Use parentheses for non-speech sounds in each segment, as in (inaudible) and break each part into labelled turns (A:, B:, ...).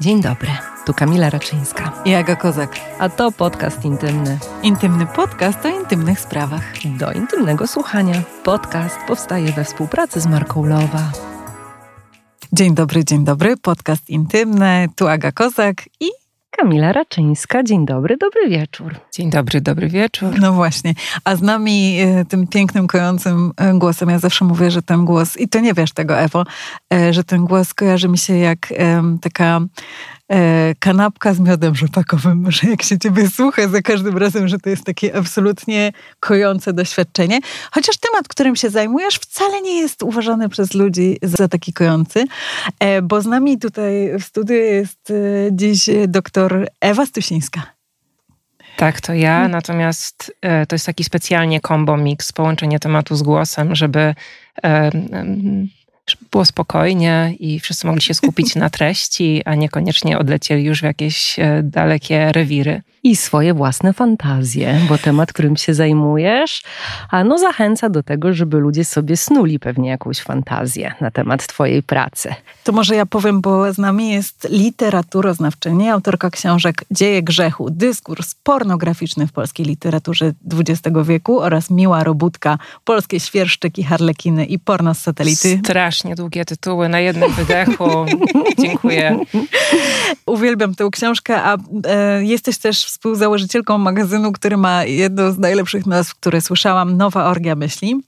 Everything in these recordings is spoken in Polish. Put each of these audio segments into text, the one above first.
A: Dzień dobry, tu Kamila Raczyńska.
B: I Aga Kozak.
A: A to podcast intymny.
B: Intymny podcast o intymnych sprawach.
A: Do intymnego słuchania. Podcast powstaje we współpracy z marką Lowa.
B: Dzień dobry, dzień dobry. Podcast intymny. Tu Aga Kozak i
A: Kamila Raczyńska. Dzień dobry, dobry wieczór.
C: Dzień dobry, dobry wieczór.
B: No właśnie. A z nami e, tym pięknym, kojącym e, głosem, ja zawsze mówię, że ten głos, i to nie wiesz tego, Ewo, e, że ten głos kojarzy mi się jak taka e, kanapka z miodem rzepakowym, (laughs) że jak się ciebie słucha za każdym razem, że to jest takie absolutnie kojące doświadczenie. Chociaż temat, którym się zajmujesz, wcale nie jest uważany przez ludzi za taki kojący, e, bo z nami tutaj w studiu jest e, dziś doktor Ewa Stusińska.
C: Tak, to ja, natomiast e, to jest taki specjalnie combo mix, połączenie tematu z głosem, żeby żeby było spokojnie i wszyscy mogli się skupić na treści, a niekoniecznie odlecieli już w jakieś e, dalekie rewiry.
A: I swoje własne fantazje, bo temat, którym się zajmujesz, a no zachęca do tego, żeby ludzie sobie snuli pewnie jakąś fantazję na temat twojej pracy.
B: To może ja powiem, bo z nami jest literaturoznawczyni, autorka książek Dzieje grzechu, dyskurs pornograficzny w polskiej literaturze XX wieku oraz Miła Robótka, polskie świerszczyki, harlekiny i porno z satelity.
C: Strasznie długie tytuły na jednym wydechu. (laughs) Dziękuję.
B: Uwielbiam tę książkę, a e, jesteś też współzałożycielką magazynu, który ma jedną z najlepszych nazw, które słyszałam, Nowa Orgia Myśli.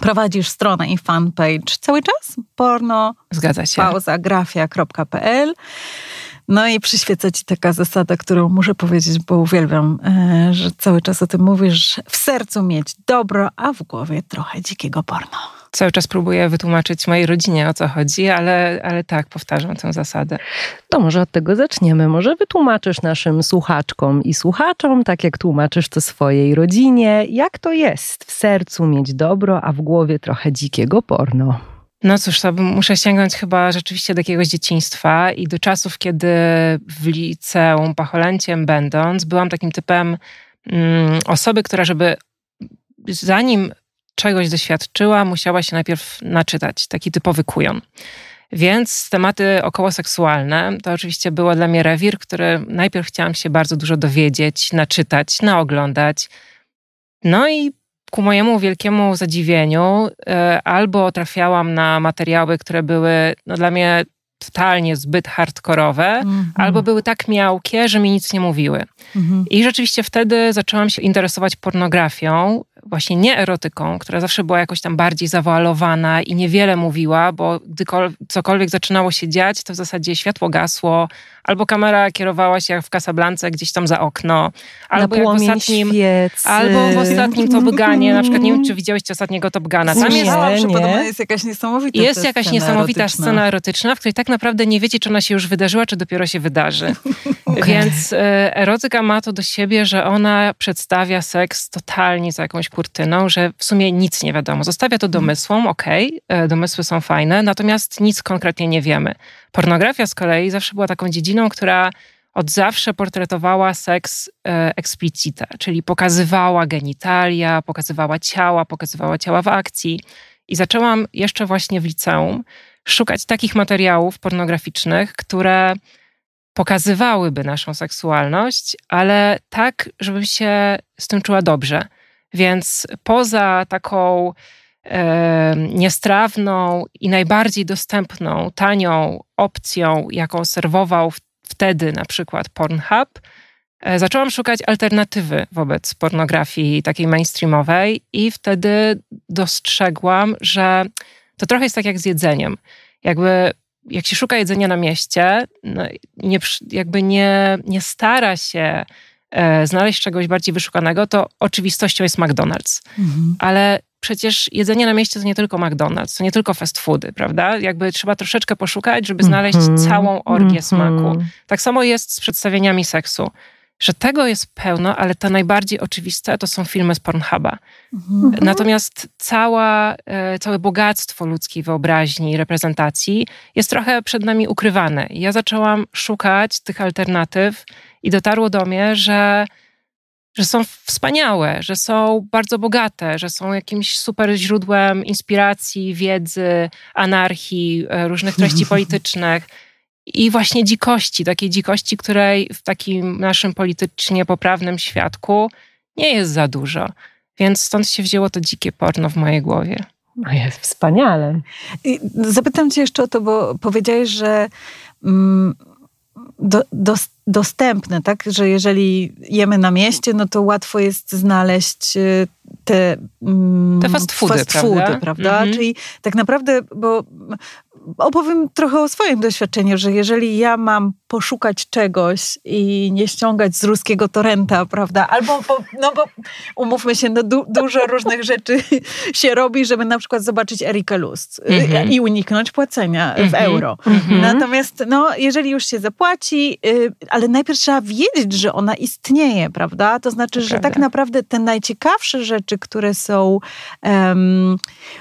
B: Prowadzisz stronę i fanpage cały czas? Porno.
C: Zgadza się.
B: Pauza grafia.pl. No i przyświeca ci taka zasada, którą muszę powiedzieć, bo uwielbiam, e, że cały czas o tym mówisz. W sercu mieć dobro, a w głowie trochę dzikiego porno.
C: Cały czas próbuję wytłumaczyć mojej rodzinie o co chodzi, ale, ale tak, powtarzam tę zasadę.
A: To może od tego zaczniemy. Może wytłumaczysz naszym słuchaczkom i słuchaczom, tak jak tłumaczysz to swojej rodzinie, jak to jest w sercu mieć dobro, a w głowie trochę dzikiego porno.
C: No cóż, to muszę sięgnąć chyba rzeczywiście do jakiegoś dzieciństwa i do czasów, kiedy w liceum Pacholęciem będąc, byłam takim typem mm, osoby, która żeby zanim czegoś doświadczyła, musiała się najpierw naczytać. Taki typowy kujon. Więc tematy okołoseksualne to oczywiście było dla mnie rewir, który najpierw chciałam się bardzo dużo dowiedzieć, naczytać, naoglądać. No i ku mojemu wielkiemu zadziwieniu, e, albo trafiałam na materiały, które były no, dla mnie totalnie zbyt hardkorowe, -hmm. albo były tak miałkie, że mi nic nie mówiły. -hmm. I rzeczywiście wtedy zaczęłam się interesować pornografią, właśnie nie erotyką, która zawsze była jakoś tam bardziej zawoalowana i niewiele mówiła, bo gdy cokolwiek zaczynało się dziać, to w zasadzie światło gasło, albo kamera kierowała się jak w Casablance gdzieś tam za okno, albo jak w ostatnim,
A: świecy.
C: albo w ostatnim Top Gunie, na przykład nie wiem, czy widziałyście ostatniego Top Guna.
B: Tam jest, nie. jest jakaś niesamowita
C: Jest jakaś
B: scena
C: niesamowita
B: erotyczna.
C: scena erotyczna, w której tak naprawdę nie wiecie, czy ona się już wydarzyła, czy dopiero się wydarzy. (laughs) okay. Więc e, erotyka ma to do siebie, że ona przedstawia seks totalnie za jakąś kurtyną, że w sumie nic nie wiadomo. Zostawia to domysłom, okej, okay, domysły są fajne, natomiast nic konkretnie nie wiemy. Pornografia z kolei zawsze była taką dziedziną, która od zawsze portretowała seks e, explicite, czyli pokazywała genitalia, pokazywała ciała, pokazywała ciała w akcji. I zaczęłam jeszcze właśnie w liceum szukać takich materiałów pornograficznych, które pokazywałyby naszą seksualność, ale tak, żebym się z tym czuła dobrze. Więc poza taką e, niestrawną i najbardziej dostępną, tanią opcją, jaką serwował wtedy na przykład Pornhub, e, zaczęłam szukać alternatywy wobec pornografii takiej mainstreamowej i wtedy dostrzegłam, że to trochę jest tak jak z jedzeniem. Jakby jak się szuka jedzenia na mieście, no, nie, jakby nie, nie stara się znaleźć czegoś bardziej wyszukanego, to oczywistością jest McDonald's. Mhm. Ale przecież jedzenie na mieście to nie tylko McDonald's, to nie tylko fast foody, prawda? Jakby trzeba troszeczkę poszukać, żeby znaleźć mm -hmm. całą orgię mm -hmm. smaku. Tak samo jest z przedstawieniami seksu że tego jest pełno, ale to najbardziej oczywiste to są filmy z Pornhuba. Mhm. Natomiast cała, e, całe bogactwo ludzkiej wyobraźni i reprezentacji jest trochę przed nami ukrywane. Ja zaczęłam szukać tych alternatyw i dotarło do mnie, że, że są wspaniałe, że są bardzo bogate, że są jakimś super źródłem inspiracji, wiedzy, anarchii, e, różnych treści (laughs) politycznych. i właśnie dzikości, takiej dzikości, której w takim naszym politycznie poprawnym świadku nie jest za dużo. Więc stąd się wzięło to dzikie porno w mojej głowie.
A: No jest wspaniale.
B: I zapytam cię jeszcze o to, bo powiedziałeś, że mm, do, do, dostępne, tak? Że jeżeli jemy na mieście, no to łatwo jest znaleźć y, te,
C: mm, te fast foody,
B: fast foody
C: prawda?
B: prawda? Mhm. Czyli tak naprawdę, bo opowiem trochę o swoim doświadczeniu, że jeżeli ja mam poszukać czegoś i nie ściągać z ruskiego torrenta, prawda? Albo, no bo umówmy się, no du, dużo różnych rzeczy (laughs) się robi, żeby na przykład zobaczyć Erika Lust mm-hmm. i uniknąć płacenia mm-hmm. w mhm. euro. Mm-hmm. Natomiast, no, jeżeli już się zapłaci, y, ale najpierw trzeba wiedzieć, że ona istnieje, prawda? To znaczy, to że prawda. tak naprawdę te najciekawsze rzeczy, które są um,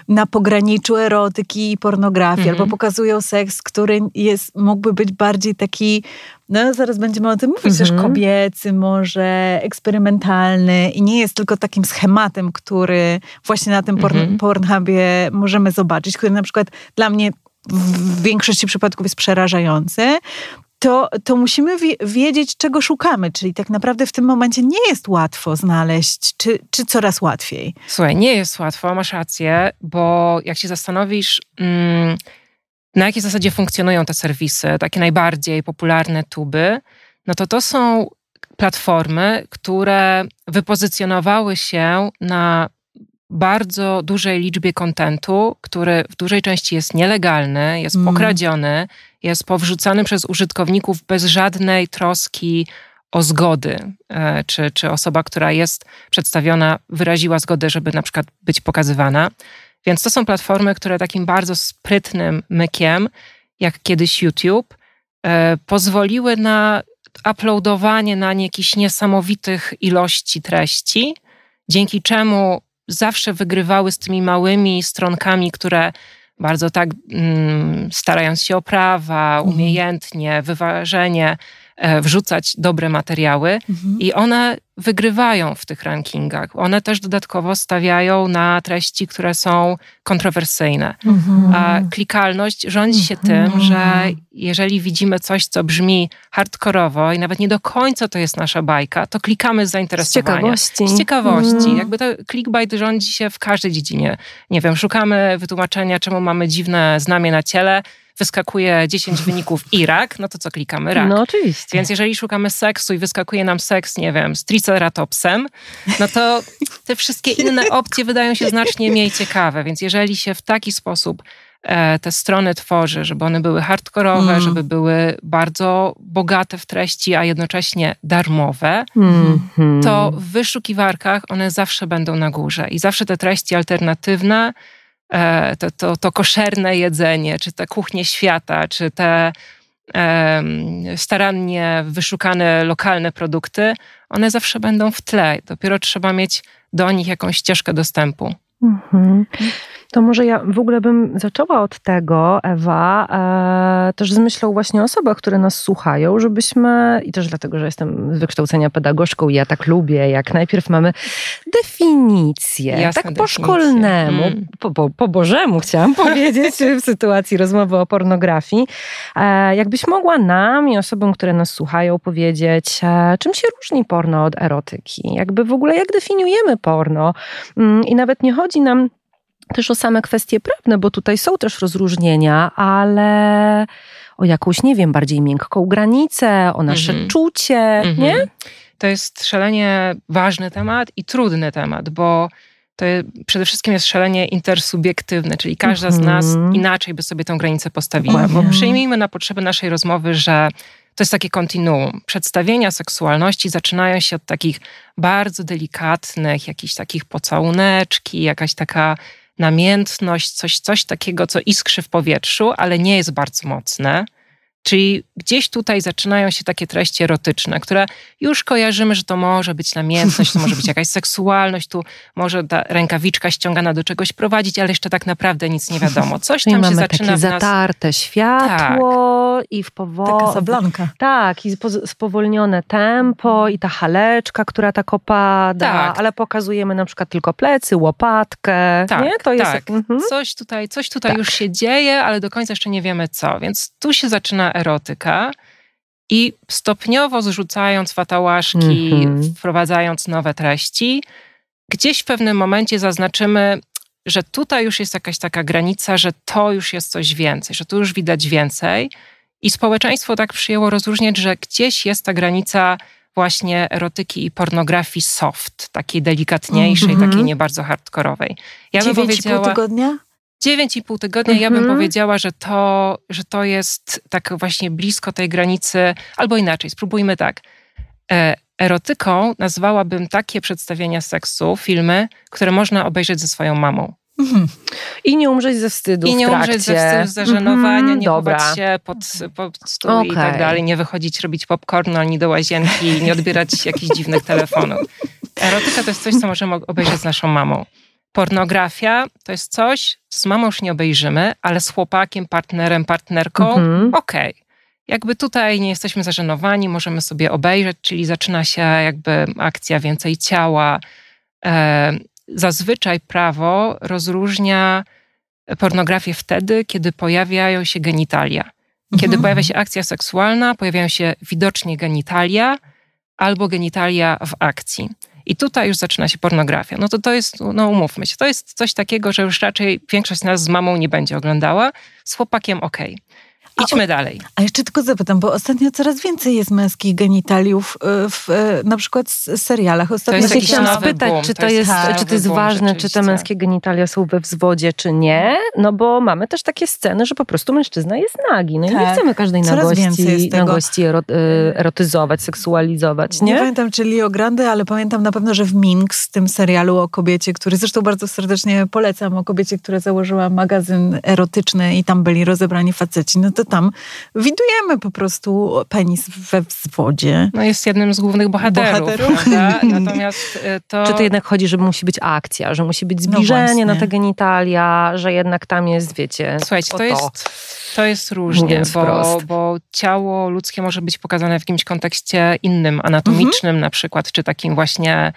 B: na pograniczu erotyki i pornografii, albo pokazują seks, który jest, mógłby być bardziej taki no zaraz będziemy o tym mówić, mhm. też kobiecy, może eksperymentalny i nie jest tylko takim schematem, który właśnie na tym mhm. Pornhubie możemy zobaczyć, który na przykład dla mnie w większości przypadków jest przerażający, to, to musimy wiedzieć, czego szukamy. Czyli tak naprawdę w tym momencie nie jest łatwo znaleźć, czy, czy coraz łatwiej.
C: Słuchaj, nie jest łatwo, masz rację, bo jak się zastanowisz, mm, na jakiej zasadzie funkcjonują te serwisy, takie najbardziej popularne tuby, no to to są platformy, które wypozycjonowały się na bardzo dużej liczbie kontentu, który w dużej części jest nielegalny, jest mm. pokradziony, jest powrzucany przez użytkowników bez żadnej troski o zgody, e, czy, czy osoba, która jest przedstawiona, wyraziła zgodę, żeby na przykład być pokazywana. Więc to są platformy, które takim bardzo sprytnym mykiem, jak kiedyś YouTube, e, pozwoliły na uploadowanie na nie jakichś niesamowitych ilości treści, dzięki czemu zawsze wygrywały z tymi małymi stronkami, które bardzo tak mm, starając się o prawa, mhm. umiejętnie, wyważenie, e, wrzucać dobre materiały mhm. i one wygrywają w tych rankingach. One też dodatkowo stawiają na treści, które są kontrowersyjne. Mhm. A klikalność rządzi się mhm. tym, że jeżeli widzimy coś, co brzmi hardkorowo i nawet nie do końca to jest nasza bajka, to klikamy z zainteresowania.
A: Z ciekawości.
C: Z ciekawości. Mhm. Jakby to clickbait rządzi się w każdej dziedzinie. Nie wiem, szukamy wytłumaczenia, czemu mamy dziwne znamie na ciele, wyskakuje 10 (laughs) wyników Irak, no to co klikamy? Rak.
A: No oczywiście.
C: Więc jeżeli szukamy seksu i wyskakuje nam seks, nie wiem, z triceratopsem, no to te wszystkie inne opcje wydają się znacznie mniej ciekawe. Więc jeżeli się w taki sposób e, te strony tworzy, żeby one były hardkorowe, mm. żeby były bardzo bogate w treści, a jednocześnie darmowe, mm -hmm. to w wyszukiwarkach one zawsze będą na górze i zawsze te treści alternatywne E, to, to, to koszerne jedzenie, czy te kuchnie świata, czy te starannie wyszukane lokalne produkty, one zawsze będą w tle. Dopiero trzeba mieć do nich jakąś ścieżkę dostępu. Mhm.
A: To może ja w ogóle bym zaczęła od tego, Ewa, e, też z myślą właśnie o osobach, które nas słuchają, żebyśmy, i też dlatego, że jestem z wykształcenia pedagogzką i ja tak lubię, jak najpierw mamy definicję, Jasne tak po szkolnemu, mm. po, po, po bożemu chciałam (laughs) powiedzieć w sytuacji rozmowy o pornografii. E, jakbyś mogła nam i osobom, które nas słuchają powiedzieć, e, czym się różni porno od erotyki? Jakby w ogóle jak definiujemy porno? Mm, I nawet nie chodzi nam też o same kwestie prawne, bo tutaj są też rozróżnienia, ale o jakąś, nie wiem, bardziej miękką granicę, o nasze -hmm. czucie, -hmm. nie?
C: To jest szalenie ważny temat i trudny temat, bo to przede wszystkim jest szalenie intersubiektywne, czyli każda z nas mhm. inaczej by sobie tę granicę postawiła. Bo przyjmijmy na potrzeby naszej rozmowy, że to jest takie kontinuum. Przedstawienia seksualności zaczynają się od takich bardzo delikatnych, jakichś takich pocałuneczki, jakaś taka namiętność, coś, coś takiego, co iskrzy w powietrzu, ale nie jest bardzo mocne. Czyli gdzieś tutaj zaczynają się takie treści erotyczne, które już kojarzymy, że to może być namiętność, to może być jakaś seksualność, tu może ta rękawiczka ściągana do czegoś prowadzić, ale jeszcze tak naprawdę nic nie wiadomo. Coś tam się zaczyna takie
A: w nas... zatarte światło tak. i w powoli...
B: Taka sablanka.
A: Tak, i spowolnione tempo i ta haleczka, która tak opada, tak. ale pokazujemy na przykład tylko plecy, łopatkę.
C: Tak, nie? To jest tak. Jak... Mhm. Coś tutaj, coś tutaj tak. już się dzieje, ale do końca jeszcze nie wiemy co, więc tu się zaczyna erotyka i stopniowo zrzucając fatałaszki,
A: Mhm.
C: wprowadzając nowe treści, gdzieś w pewnym momencie zaznaczymy, że tutaj już jest jakaś taka granica, że to już jest coś więcej, że tu już widać więcej. I społeczeństwo tak przyjęło rozróżniać, że gdzieś jest ta granica właśnie erotyki i pornografii soft, takiej delikatniejszej,
A: Mhm.
C: takiej nie bardzo hardkorowej. Ja bym
B: 9,5
C: powiedziała
B: tygodnia?
C: 9,5 tygodnia, ja bym
A: Mhm.
C: powiedziała, że to, że to jest tak właśnie blisko tej granicy, albo inaczej, spróbujmy tak. E, erotyką nazwałabym takie przedstawienia seksu, filmy, które można obejrzeć ze swoją mamą.
B: Mhm.
A: I nie umrzeć ze wstydu
C: I nie umrzeć ze wstydu, z zażenowania,
A: Mhm,
C: nie chować się pod, pod stół i tak dalej, nie wychodzić robić popcornu ani do łazienki, nie odbierać jakichś dziwnych telefonów. Erotyka to jest coś, co możemy obejrzeć z naszą mamą. Pornografia to jest coś, z mamą już nie obejrzymy, ale z chłopakiem, partnerem, partnerką,
A: Mhm.
C: okej. Jakby tutaj nie jesteśmy zażenowani, możemy sobie obejrzeć, czyli zaczyna się jakby akcja więcej ciała. E, zazwyczaj prawo rozróżnia pornografię wtedy, kiedy pojawiają się genitalia. Kiedy
B: Mhm.
C: pojawia się akcja seksualna, pojawiają się widocznie genitalia albo genitalia w akcji. I tutaj już zaczyna się pornografia. No to to jest, no umówmy się, to jest coś takiego, że już raczej większość z nas z mamą nie będzie oglądała, z chłopakiem okej.
B: A
C: Idźmy dalej.
B: A jeszcze tylko zapytam, bo ostatnio coraz więcej jest męskich genitaliów y, w y, na przykład s- serialach. Ostatnio
C: jest
A: Właśnie
C: jakiś
A: chciałam spytać,
C: boom,
A: czy
C: to
A: to
C: jest
A: jest,
B: tak.
A: czy to jest
C: boom
A: ważne, czy te męskie genitalia są we wzwodzie, czy nie. No bo mamy też takie sceny, że po prostu mężczyzna jest nagi. No i nie
B: Tak.
A: chcemy każdej
B: Coraz jest
A: nagości, nagości ero, y, erotyzować, seksualizować,
B: Nie
A: nie?
B: pamiętam, czy Leo Grande, ale pamiętam na pewno, że w Minx, tym serialu o kobiecie, który zresztą bardzo serdecznie polecam, o kobiecie, która założyła magazyn erotyczny i tam byli rozebrani faceci, no to tam widujemy po prostu penis we wzwodzie.
C: No jest jednym z głównych bohaterów,
B: Bohaterów.
C: Natomiast y, to...
A: Czy to jednak chodzi, że musi być akcja, że musi być
B: No
A: zbliżenie na
B: właśnie.
A: te genitalia, że jednak tam jest, wiecie,
C: Słuchajcie,
A: o
C: to jest, to jest różnie, bo, bo ciało ludzkie może być pokazane w jakimś kontekście innym, anatomicznym na przykład, czy takim właśnie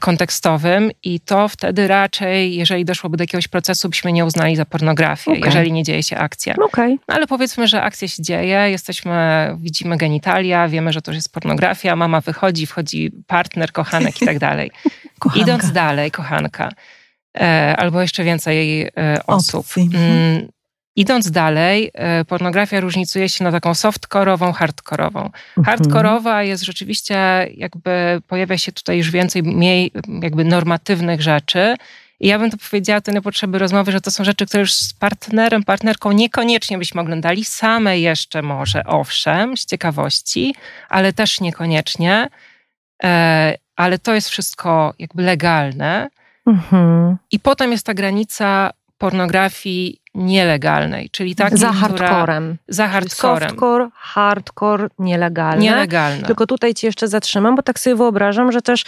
C: kontekstowym i to wtedy raczej, jeżeli doszłoby do jakiegoś procesu, byśmy nie uznali za pornografię,
A: Okej.
C: jeżeli nie dzieje się akcja.
A: Okej.
C: No ale powiedzmy, że akcja się dzieje, jesteśmy, widzimy genitalia, wiemy, że to już jest pornografia, mama wychodzi, wchodzi partner, kochanek i tak dalej. (laughs) Idąc dalej, kochanka, e, albo jeszcze więcej e, osób.
B: Opcji.
C: Idąc dalej, e, pornografia różnicuje się na taką softkorową, hardkorową.
A: Mhm.
C: Hardkorowa jest rzeczywiście, jakby pojawia się tutaj już więcej mniej jakby normatywnych rzeczy. I ja bym to powiedziała to na potrzeby rozmowy, że to są rzeczy, które już z partnerem, partnerką niekoniecznie byśmy oglądali, same jeszcze może, owszem, z ciekawości, ale też niekoniecznie. E, ale to jest wszystko jakby legalne.
A: Mhm.
C: I potem jest ta granica pornografii nielegalnej, czyli takiej,
A: Za hardcorem.
C: Za hardcorem.
A: Softcore, hardcore, nielegalne.
C: Nielegalne.
A: Tylko tutaj cię jeszcze zatrzymam, bo tak sobie wyobrażam, że też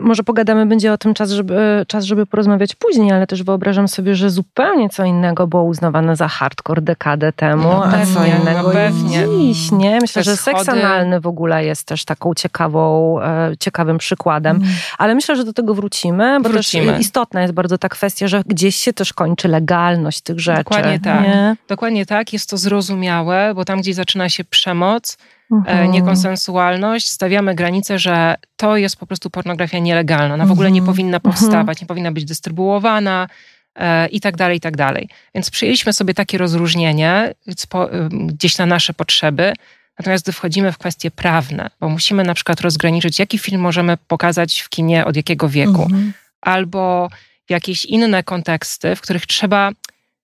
A: może pogadamy, będzie o tym czas żeby, czas, żeby porozmawiać później, ale też wyobrażam sobie, że zupełnie co innego było uznawane za hardcore dekadę temu,
C: No
A: a co
C: pewnie,
A: innego
C: no pewnie.
A: dziś, nie? Myślę, że seks analny w ogóle jest też taką ciekawą, e, ciekawym przykładem.
B: Mm.
A: Ale myślę, że do tego wrócimy, bo
C: Wrócimy.
A: też istotna jest bardzo ta kwestia, że gdzieś się też kończy legalność tych rzeczy.
C: Dokładnie tak.
A: Nie?
C: Dokładnie tak, jest to zrozumiałe, bo tam, gdzie zaczyna się przemoc,
A: Mhm.
C: niekonsensualność, stawiamy granicę, że to jest po prostu pornografia nielegalna. Ona w ogóle nie
B: Mhm.
C: powinna powstawać, nie powinna być dystrybuowana e, i tak dalej, i tak dalej. Więc przyjęliśmy sobie takie rozróżnienie e, gdzieś na nasze potrzeby. Natomiast gdy wchodzimy w kwestie prawne, bo musimy na przykład rozgraniczyć, jaki film możemy pokazać w kinie od jakiego wieku,
B: Mhm.
C: albo jakieś inne konteksty, w których trzeba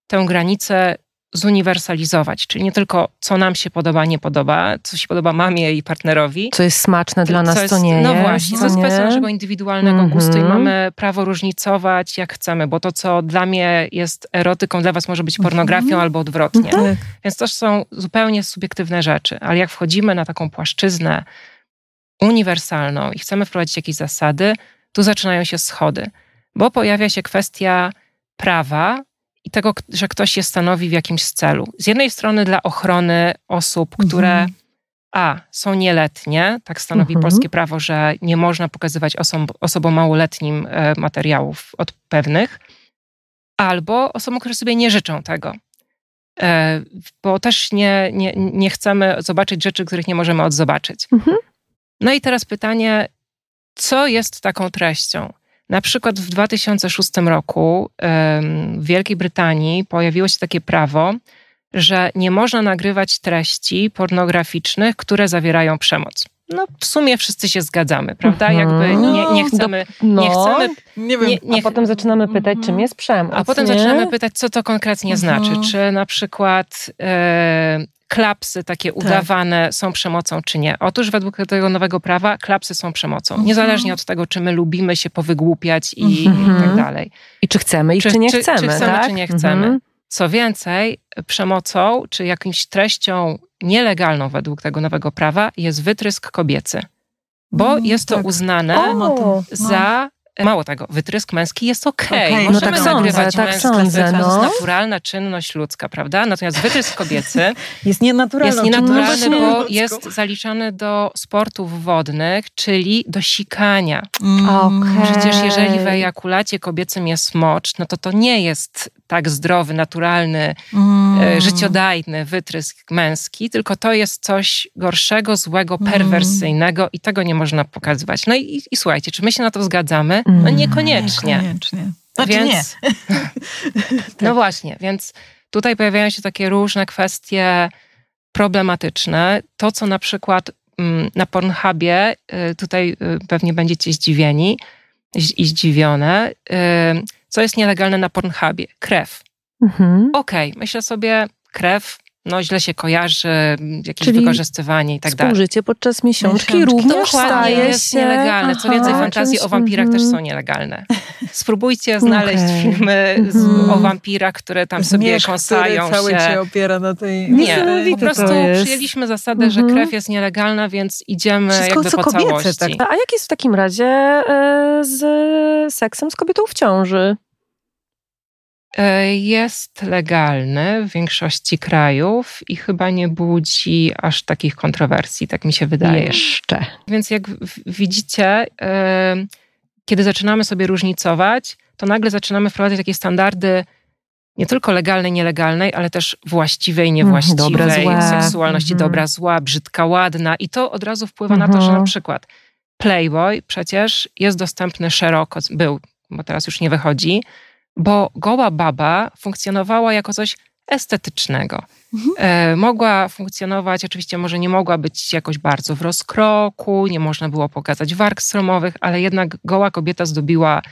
C: tę granicę zuniwersalizować, czyli nie tylko co nam się podoba, nie podoba, co się podoba mamie i partnerowi.
A: Co jest smaczne dla nas,
C: co jest,
A: to nie
C: No właśnie,
A: co
C: to jest
A: nie?
C: kwestia naszego indywidualnego
A: Mhm.
C: gustu i mamy prawo różnicować jak chcemy, bo to, co dla mnie jest erotyką, dla was może być pornografią
B: Mhm.
C: albo odwrotnie.
B: Tak.
C: Więc to są zupełnie subiektywne rzeczy, ale jak wchodzimy na taką płaszczyznę uniwersalną i chcemy wprowadzić jakieś zasady, tu zaczynają się schody, bo pojawia się kwestia prawa i tego, że ktoś je stanowi w jakimś celu. Z jednej strony dla ochrony osób, które
B: Mhm.
C: a są nieletnie, tak stanowi
A: Mhm.
C: polskie prawo, że nie można pokazywać osom, osobom małoletnim e, materiałów od pewnych, albo osobom, które sobie nie życzą tego. E, bo też nie, nie, nie chcemy zobaczyć rzeczy, których nie możemy odzobaczyć. Mhm. No i teraz pytanie, co jest taką treścią? Na przykład w 2006 roku w Wielkiej Brytanii pojawiło się takie prawo, że nie można nagrywać treści pornograficznych, które zawierają przemoc. No, w sumie wszyscy się zgadzamy, prawda? Mhm. Jakby nie, nie chcemy. No, nie, chcemy
A: nie wiem. Nie, nie, a potem zaczynamy pytać, czym jest przemoc.
C: A potem
A: nie?
C: zaczynamy pytać, co to konkretnie mhm. znaczy. Czy na przykład e, klapsy takie tak. udawane są przemocą, czy nie. Otóż według tego nowego prawa klapsy są przemocą. Mhm. Niezależnie od tego, czy my lubimy się powygłupiać i, mhm. i tak dalej.
A: I czy chcemy ich, czy, czy nie chcemy. Czy,
C: czy chcemy,
A: tak?
C: czy nie chcemy. Mhm. Co więcej, przemocą, czy jakąś treścią nielegalną według tego nowego prawa jest wytrysk kobiecy. Bo mm, jest to tak. uznane o, za Mało tego, wytrysk męski jest okej. Okay. okay. Możemy no tak nagrywać sądzę, tak sądzę, no. To jest naturalna czynność ludzka, prawda? Natomiast wytrysk kobiecy (laughs)
B: jest nienaturalny,
C: jest nienaturalny bo jest zaliczany do sportów wodnych, czyli do sikania. Mm. Okay. Przecież jeżeli w ejakulacie kobiecym jest mocz, no to to nie jest tak zdrowy, naturalny, mm. e, życiodajny wytrysk męski, tylko to jest coś gorszego, złego, mm. perwersyjnego i tego nie można pokazywać. No i, i słuchajcie, czy my się na to zgadzamy? No mm. niekoniecznie.
B: Niekoniecznie. Znaczy więc, nie. (laughs)
C: no właśnie, więc tutaj pojawiają się takie różne kwestie problematyczne. To, co na przykład mm, na Pornhubie, y, tutaj y, pewnie będziecie zdziwieni i zdziwione, y, co jest nielegalne na Pornhubie? Krew. Mhm. Okej, okay, myślę sobie, krew, no źle się kojarzy, jakieś Czyli wykorzystywanie i tak dalej.
A: Współżycie podczas miesiączki, miesiączki również staje
C: jest się... nielegalne. Co więcej, fantazje o wampirach też mhm. są nielegalne. Spróbujcie znaleźć okay. filmy z, mm. o wampirach, które tam sobie kąsają
B: cały się. się opiera na tej...
C: Nie, po prostu przyjęliśmy zasadę, że mhm. krew jest nielegalna, więc idziemy Wszystko, jakby po kobiece, całości. Tak.
A: A jak jest w takim razie e, z seksem z kobietą w ciąży?
C: E, jest legalny w większości krajów i chyba nie budzi aż takich kontrowersji, tak mi się wydaje.
A: Jeszcze.
C: Więc jak widzicie, e, kiedy zaczynamy sobie różnicować, to nagle zaczynamy wprowadzać takie standardy nie tylko legalnej, nielegalnej, ale też właściwej, mhm, niewłaściwej, dobra, seksualności mhm. dobra, zła, brzydka, ładna. I to od razu wpływa mhm. na to, że na mhm. przykład Playboy przecież jest dostępny szeroko, był, bo teraz już nie wychodzi, bo goła baba funkcjonowała jako coś estetycznego. Mhm. Mogła funkcjonować, oczywiście może nie mogła być jakoś bardzo w rozkroku, nie można było pokazać warg stromowych, ale jednak goła kobieta zdobiła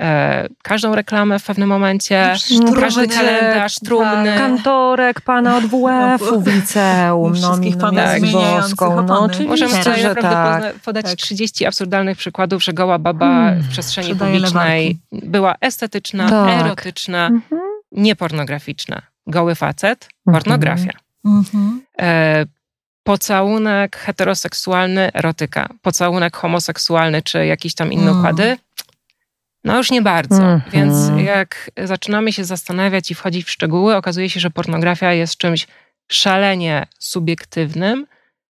C: e, każdą reklamę w pewnym momencie, Trumny, każdy kalendarz, trumny. Tak,
A: kantorek pana od WF-u w liceum. No,
B: wszystkich no, tak, boską. No,
C: Możemy sobie naprawdę tak. podać tak. 30 absurdalnych przykładów, że goła baba hmm. w przestrzeni publicznej była estetyczna, tak. erotyczna, mhm. niepornograficzna. Goły facet, mhm. pornografia. Mhm. E, pocałunek heteroseksualny, erotyka. Pocałunek homoseksualny, czy jakieś tam inne mm. układy, no już nie bardzo. -hmm. Więc jak zaczynamy się zastanawiać i wchodzić w szczegóły, okazuje się, że pornografia jest czymś szalenie subiektywnym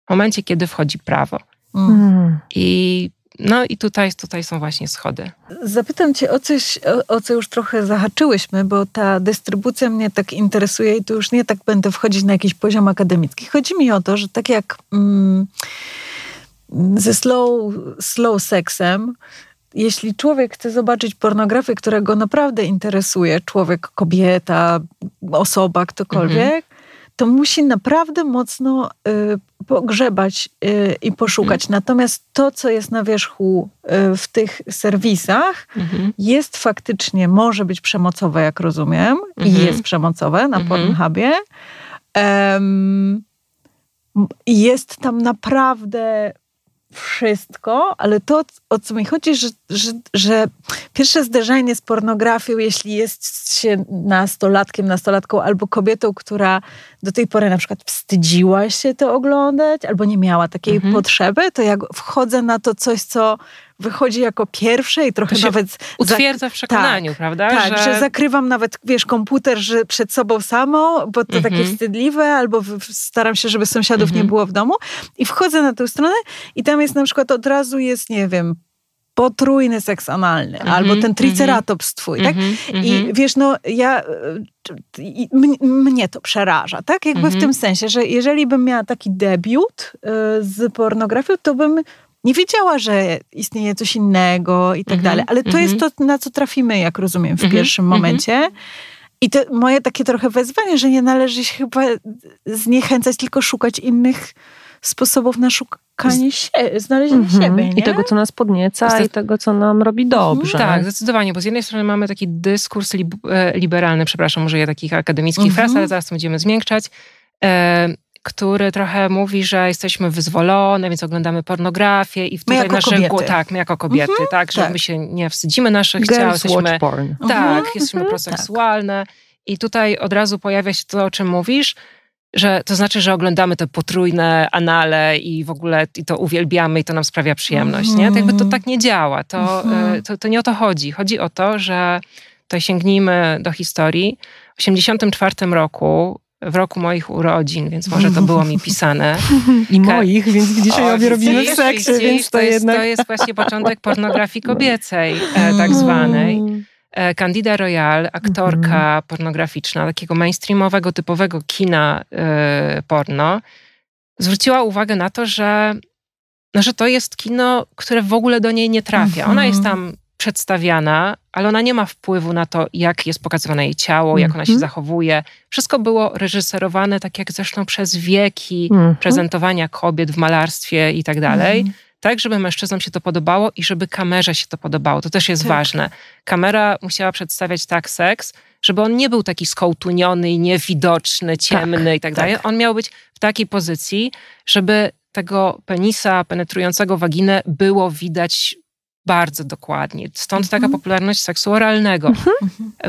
C: w momencie, kiedy wchodzi prawo. Mm. I no i tutaj, tutaj są właśnie schody.
B: Zapytam cię o coś, o, o, co już trochę zahaczyłyśmy, bo ta dystrybucja mnie tak interesuje i tu już nie tak będę wchodzić na jakiś poziom akademicki. Chodzi mi o to, że tak jak mm, ze slow, slow seksem, jeśli człowiek chce zobaczyć pornografię, która go naprawdę interesuje, człowiek, kobieta, osoba, ktokolwiek, mhm. to musi naprawdę mocno y, pogrzebać y, i poszukać. Mhm. Natomiast to, co jest na wierzchu y, w tych serwisach, mhm. jest faktycznie, może być przemocowe, jak rozumiem, i mhm. jest przemocowe na mhm. Pornhubie. Um, jest tam naprawdę wszystko, ale to, o co mi chodzi, że, że, że pierwsze zderzenie z pornografią, jeśli jest się nastolatkiem, nastolatką albo kobietą, która do tej pory na przykład wstydziła się to oglądać, albo nie miała takiej mhm. potrzeby, to jak wchodzę na to coś, co wychodzi jako pierwsze i trochę nawet...
C: Utwierdza w przekonaniu, tak, prawda?
B: Tak, że... że... zakrywam nawet, wiesz, komputer że przed sobą samą, bo to mhm. takie wstydliwe, albo staram się, żeby sąsiadów mhm. nie było w domu i wchodzę na tę stronę i tam jest na przykład od razu jest, nie wiem, potrójny seks analny, mm -hmm, albo ten triceratops twój, mm -hmm, tak? Mm -hmm. I mhm. wiesz, no ja, i, mnie to przeraża, tak? Jakby w mhm. tym sensie, że jeżeli bym miała taki debiut y, z pornografią, to bym nie wiedziała, że istnieje coś innego i tak mhm. dalej. Ale to jest to, na co trafimy, jak rozumiem, w pierwszym momencie. I to moje takie trochę wezwanie, że nie należy się chyba zniechęcać, tylko szukać innych sposobów na szukanie się, znalezienie mhm. siebie. Nie?
A: I tego, co nas podnieca i tego, co nam robi dobrze.
C: Tak, zdecydowanie, bo z jednej strony mamy taki dyskurs li e, liberalny, przepraszam, może ja takich akademickich mhm. fraz, ale zaraz to będziemy zmiękczać, e, który trochę mówi, że jesteśmy wyzwolone, więc oglądamy pornografię i w
B: my jako
C: nasze
B: kobiety.
C: tak, my jako kobiety, mhm. tak, że tak. my się nie wstydzimy naszych
A: Girls
C: ciał,
A: jesteśmy porn.
C: tak, mhm. jesteśmy mhm. proseksualne. Tak. I tutaj od razu pojawia się to, o czym mówisz, że to znaczy, że oglądamy te potrójne anale i w ogóle i to uwielbiamy i to nam sprawia przyjemność, mm. nie? To jakby to tak nie działa. To, mm. to, to, nie o to chodzi. Chodzi o to, że to sięgnijmy do historii. W 1984 roku w roku moich urodzin, więc może to było mi pisane. (laughs)
A: I moich, więc dzisiaj o, obie robimy w seksie, więc to,
C: to
A: jest, jednak...
C: To jest właśnie początek pornografii kobiecej, e, tak zwanej. E, Candida Royal, aktorka mhm. pornograficzna, takiego mainstreamowego, typowego kina e, porno, zwróciła uwagę na to, że, no, że to jest kino, które w ogóle do niej nie trafia. Ona jest mhm. tam przedstawiana, ale ona nie ma wpływu na to, jak jest pokazywane jej ciało, jak ona się mhm. zachowuje. Wszystko było reżyserowane, tak jak zresztą przez wieki prezentowania kobiet w malarstwie i tak dalej tak, żeby mężczyznom się to podobało i żeby kamerze się to podobało. To też jest tak. ważne. Kamera musiała przedstawiać tak seks, żeby on nie był taki skołtuniony i niewidoczny, ciemny tak, i tak, tak dalej. On miał być w takiej pozycji, żeby tego penisa penetrującego waginę było widać bardzo dokładnie. Stąd taka mhm. popularność seksu oralnego. Mhm.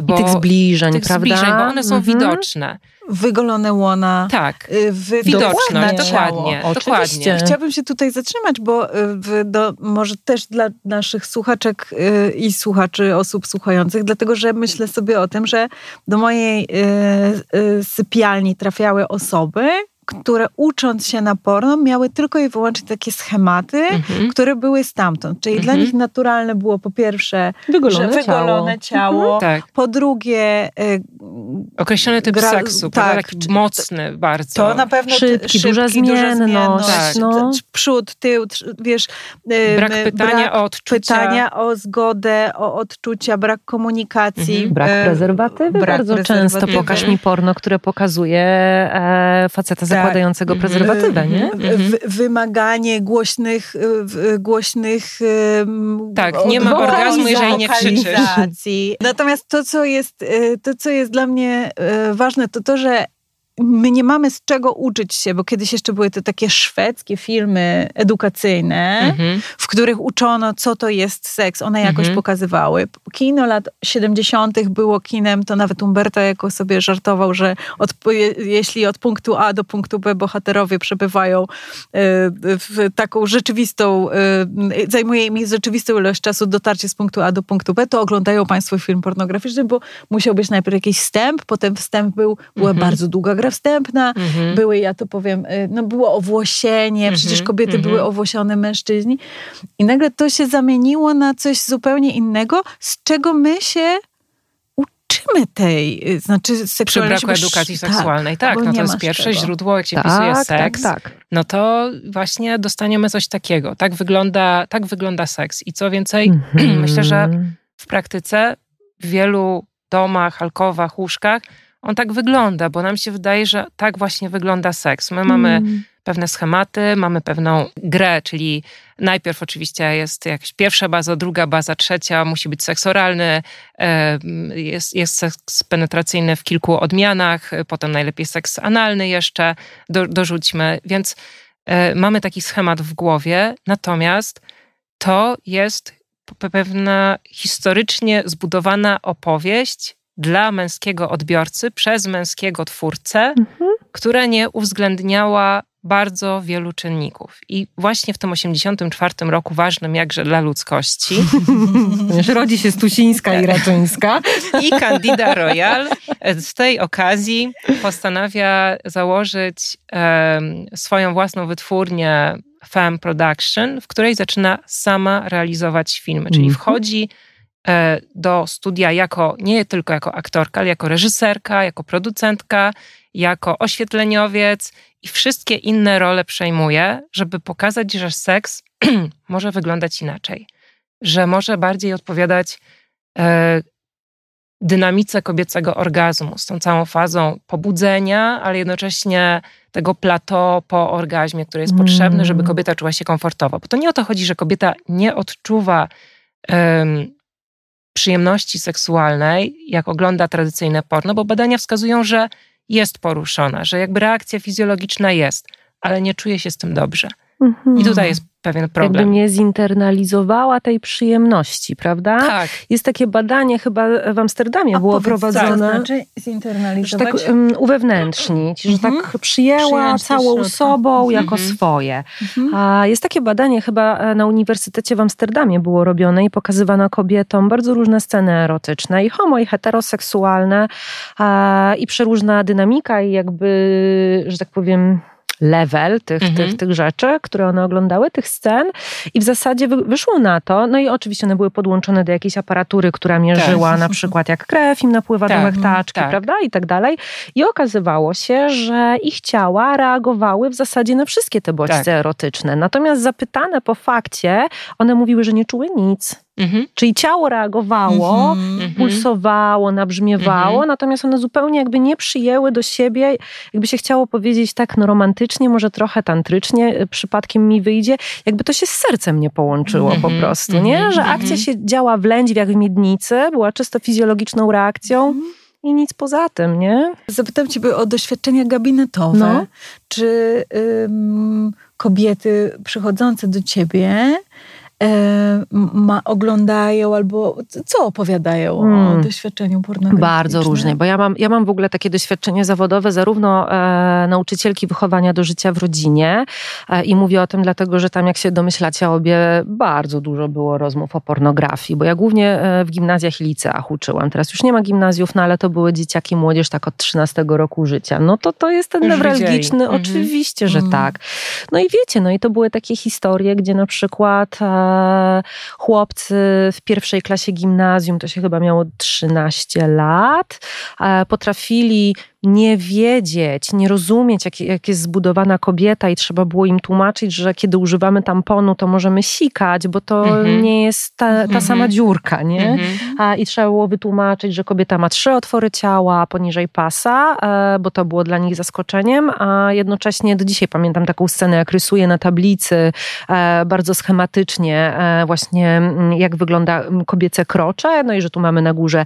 A: Bo, I tych zbliżeń,
C: tych
A: prawda?
C: Zbliżeń, bo one są mhm. widoczne.
B: Wygolone łona.
C: Tak, y, widoczne, dokładnie, dokładnie.
B: Chciałabym się tutaj zatrzymać, bo y, do, może też dla naszych słuchaczek y, i słuchaczy, osób słuchających, dlatego że myślę sobie o tym, że do mojej sypialni trafiały osoby, które ucząc się na porno miały tylko i wyłącznie takie schematy, mhm. które były stamtąd. Czyli mhm. dla nich naturalne było po pierwsze
A: wygolone,
B: wygolone ciało, ciało.
C: Mhm. Tak.
B: po drugie y,
C: określony typ gra, seksu, tak, taki mocny bardzo.
B: To na pewno
A: szybki, szybki duża zmienność,
B: tak. no. przód, tył, wiesz,
C: y, brak pytania brak o odczucia.
B: Pytania o zgodę, o odczucia, brak komunikacji.
A: Mhm. Brak y, prezerwatywy brak bardzo prezerwatywy. często. Pokaż mi porno, które pokazuje e, faceta tak. Zakładającego mhm. prezerwatywę, nie?
B: Mhm. Wymaganie głośnych, głośnych
C: Tak, nie ma orgazmu, jeżeli nie krzyczysz.
B: Natomiast to, co jest, y, to, co jest dla mnie y, ważne, to to, że my nie mamy z czego uczyć się, bo kiedyś jeszcze były te takie szwedzkie filmy edukacyjne, mhm. w których uczono, co to jest seks. One jakoś mhm. pokazywały. Kino lat 70. było kinem, to nawet Umberto jako sobie żartował, że od, jeśli od punktu A do punktu B bohaterowie przebywają y, w taką rzeczywistą, y, zajmuje im rzeczywistą ilość czasu dotarcie z punktu A do punktu B, to oglądają państwo film pornograficzny, bo musiał być najpierw jakiś wstęp, potem wstęp był, była mhm. bardzo długa gra wstępna, mhm. były, ja to powiem, y, no było owłosienie, mhm. przecież kobiety były mhm. owłosione, mężczyźni. I nagle to się zamieniło na coś zupełnie innego, z czego my się uczymy tej, y, znaczy seksualności.
C: Przy braku edukacji tak, seksualnej, tak. no to jest pierwsze czego. źródło, jak się tak, pisuje tak, seks. Tak, tak. No to właśnie dostaniemy coś takiego. Tak wygląda, tak wygląda seks. I co więcej, (clears throat) myślę, że w praktyce w wielu domach, alkowach, łóżkach on tak wygląda, bo nam się wydaje, że tak właśnie wygląda seks. My mamy mm. pewne schematy, mamy pewną grę, czyli najpierw oczywiście jest jakaś pierwsza baza, druga baza, trzecia, musi być seks oralny, jest, jest seks penetracyjny w kilku odmianach, potem najlepiej seks analny jeszcze do, dorzućmy, więc e, mamy taki schemat w głowie, natomiast to jest pewna historycznie zbudowana opowieść dla męskiego odbiorcy przez męskiego twórcę, mhm. która nie uwzględniała bardzo wielu czynników. I właśnie w tym 84 roku, ważnym jakże dla ludzkości, (laughs)
A: rodzi się Stusińska i Raczyńska. (laughs)
C: I Candida Royal z tej okazji postanawia założyć swoją własną wytwórnię Femme Production, w której zaczyna sama realizować filmy, czyli
A: Mhm.
C: wchodzi do studia jako nie tylko jako aktorka, ale jako reżyserka, jako producentka, jako oświetleniowiec i wszystkie inne role przejmuje, żeby pokazać, że seks (clears throat) może wyglądać inaczej, że może bardziej odpowiadać e, dynamice kobiecego orgazmu, z tą całą fazą pobudzenia, ale jednocześnie tego plateau po orgazmie, który jest
A: Mm.
C: potrzebny, żeby kobieta czuła się komfortowo. Bo to nie o to chodzi, że kobieta nie odczuwa przyjemności seksualnej, jak ogląda tradycyjne porno, bo badania wskazują, że jest poruszona, że jakby reakcja fizjologiczna jest, ale nie czuje się z tym dobrze.
A: Mhm.
C: I tutaj jest pewien
A: Jakby
C: problem.
A: nie zinternalizowała tej przyjemności, prawda?
C: Tak,
A: Jest takie badanie chyba w Amsterdamie
B: A
A: było
B: powiedz, co
A: prowadzone.
B: to znaczy
A: Że
B: zinternalizować?
A: tak um, uwewnętrznić, że
B: Mhm.
A: tak przyjęła całą sobą jako
C: Mhm.
A: swoje.
B: Mhm.
A: A jest takie badanie chyba e, na Uniwersytecie w Amsterdamie było robione i pokazywano kobietom bardzo różne sceny erotyczne i homo i heteroseksualne a, i przeróżna dynamika i jakby, że tak powiem level tych,
C: Mhm.
A: tych, tych rzeczy, które one oglądały, tych scen i w zasadzie wy, wyszło na to, no i oczywiście one były podłączone do jakiejś aparatury, która mierzyła na przykład jak krew im napływa do
C: Tak,
A: łechtaczki,
C: tak.
A: prawda, i tak dalej i okazywało się, że ich ciała reagowały w zasadzie na wszystkie te bodźce
C: Tak.
A: erotyczne. Natomiast zapytane po fakcie, one mówiły, że nie czuły nic.
C: Mhm.
A: Czyli ciało reagowało,
B: Mhm.
C: Mhm.
A: pulsowało, nabrzmiewało,
C: Mhm.
A: natomiast one zupełnie jakby nie przyjęły do siebie, jakby się chciało powiedzieć tak no romantycznie, może trochę tantrycznie, y, przypadkiem mi wyjdzie, jakby to się z sercem nie połączyło po
C: Mhm.
A: prostu, nie?
C: Mhm.
A: Że
C: Mhm.
A: akcja się działa w lędźwiach w miednicy, była czysto fizjologiczną reakcją
C: Mhm.
A: i nic poza tym, nie?
B: Zapytam ciebie o doświadczenia gabinetowe.
A: No.
B: Czy ym, kobiety przychodzące do ciebie ma, oglądają albo co opowiadają o
A: Mm.
B: doświadczeniu pornograficznym?
A: Bardzo różnie, bo ja mam, ja mam w ogóle takie doświadczenie zawodowe, zarówno e, nauczycielki wychowania do życia w rodzinie e, i mówię o tym dlatego, że tam jak się domyślacie obie, bardzo dużo było rozmów o pornografii, bo ja głównie e, w gimnazjach i liceach uczyłam. Teraz już nie ma gimnazjów, no ale to były dzieciaki, młodzież tak od 13 roku życia. No to to jest ten
C: Już
A: newralgiczny.
C: Mhm.
A: oczywiście, że
B: Mhm.
A: tak. No i wiecie, no i to były takie historie, gdzie na przykład e, chłopcy w pierwszej klasie gimnazjum, to się chyba miało 13 lat, e, potrafili nie wiedzieć, nie rozumieć, jak, jak jest zbudowana kobieta i trzeba było im tłumaczyć, że kiedy używamy tamponu, to możemy sikać, bo to
C: Mhm.
A: nie jest ta, ta
C: Mhm.
A: sama dziurka, nie?
C: Mhm.
A: A, I trzeba było wytłumaczyć, że kobieta ma trzy otwory ciała poniżej pasa, e, bo to było dla nich zaskoczeniem, a jednocześnie do dzisiaj pamiętam taką scenę, jak rysuje na tablicy e, bardzo schematycznie e, właśnie mm, jak wygląda mm, kobiece krocze, no i że tu mamy na górze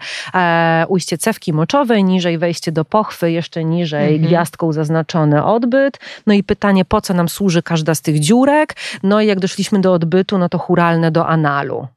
A: ujście cewki moczowej, niżej wejście do pochwy, jeszcze niżej
C: Mhm.
A: gwiazdką zaznaczony odbyt, no i pytanie, po co nam służy każda z tych dziurek, no i jak doszliśmy do odbytu, no to churalne do analu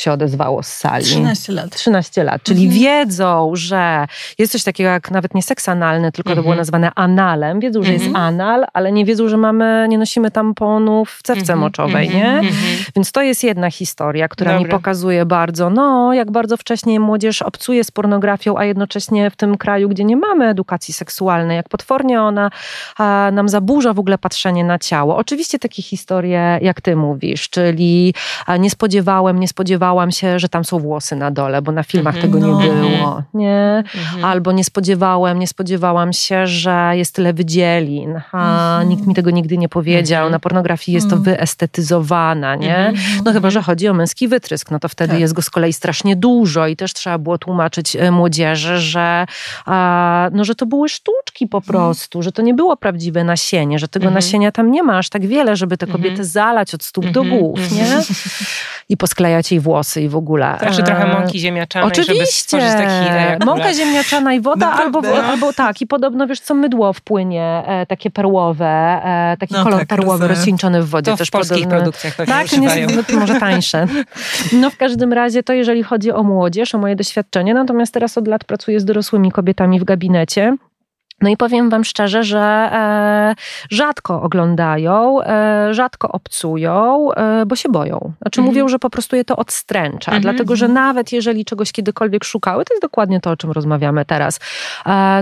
A: się odezwało z sali.
B: 13 lat.
A: 13 lat, czyli
B: Mhm.
A: wiedzą, że jest coś takiego jak nawet nie seks analny, tylko to
C: Mhm.
A: było nazwane analem. Wiedzą, że jest
C: Mhm.
A: anal, ale nie wiedzą, że mamy, nie nosimy tamponów w cewce
C: Mhm,
A: moczowej,
C: mhm,
A: nie?
C: mhm.
A: Więc to jest jedna historia, która mi
C: Dobra.
A: pokazuje bardzo, no, jak bardzo wcześnie młodzież obcuje z pornografią, a jednocześnie w tym kraju, gdzie nie mamy edukacji seksualnej, jak potwornie ona a, nam zaburza w ogóle patrzenie na ciało. Oczywiście takie historie, jak ty mówisz, czyli nie spodziewałem, nie spodziewałam się, że tam są włosy na dole, bo na filmach
C: Mhm.
A: tego
B: No.
A: nie było, nie?
C: Mhm.
A: Albo nie spodziewałem, nie spodziewałam się, że jest tyle wydzielin. A,
B: Mhm.
A: Nikt mi tego nigdy nie powiedział.
C: Mhm.
A: Na pornografii jest to
B: Mhm.
A: wyestetyzowana, nie?
C: Mhm.
A: No chyba, że chodzi o męski wytrysk, no to wtedy
B: Tak.
A: jest go z kolei strasznie dużo i też trzeba było tłumaczyć e, młodzieży, że, a, no, że to były sztuczki po prostu, że to nie było prawdziwe nasienie, że tego
C: Mhm.
A: nasienia tam nie ma aż tak wiele, żeby te
C: Mhm.
A: kobiety zalać od stóp do
C: Mhm.
A: głów,
C: Mhm.
A: nie? I posklejać jej włosy i w ogóle.
C: Znaczy
A: E,
C: trochę mąki ziemniaczanej,
A: Oczywiście. Mąka ziemniaczana i woda, albo, albo tak. I podobno, wiesz co, mydło wpłynie, e, takie perłowe, e, taki
B: No
A: kolor
B: tak,
A: perłowy
B: rozumiem.
A: rozcieńczony w wodzie.
C: To w
A: też
C: polskich
A: podobno.
C: produkcjach pewnie
A: Tak,
C: używają.
A: no może tańsze. No w każdym razie to jeżeli chodzi o młodzież, o moje doświadczenie, natomiast teraz od lat pracuję z dorosłymi kobietami w gabinecie. No i powiem Wam szczerze, że e, rzadko oglądają, e, rzadko obcują, e, bo się boją. Znaczy
C: Mhm.
A: mówią, że po prostu je to odstręcza,
C: Mhm.
A: dlatego że nawet jeżeli czegoś kiedykolwiek szukały, to jest dokładnie to, o czym rozmawiamy teraz,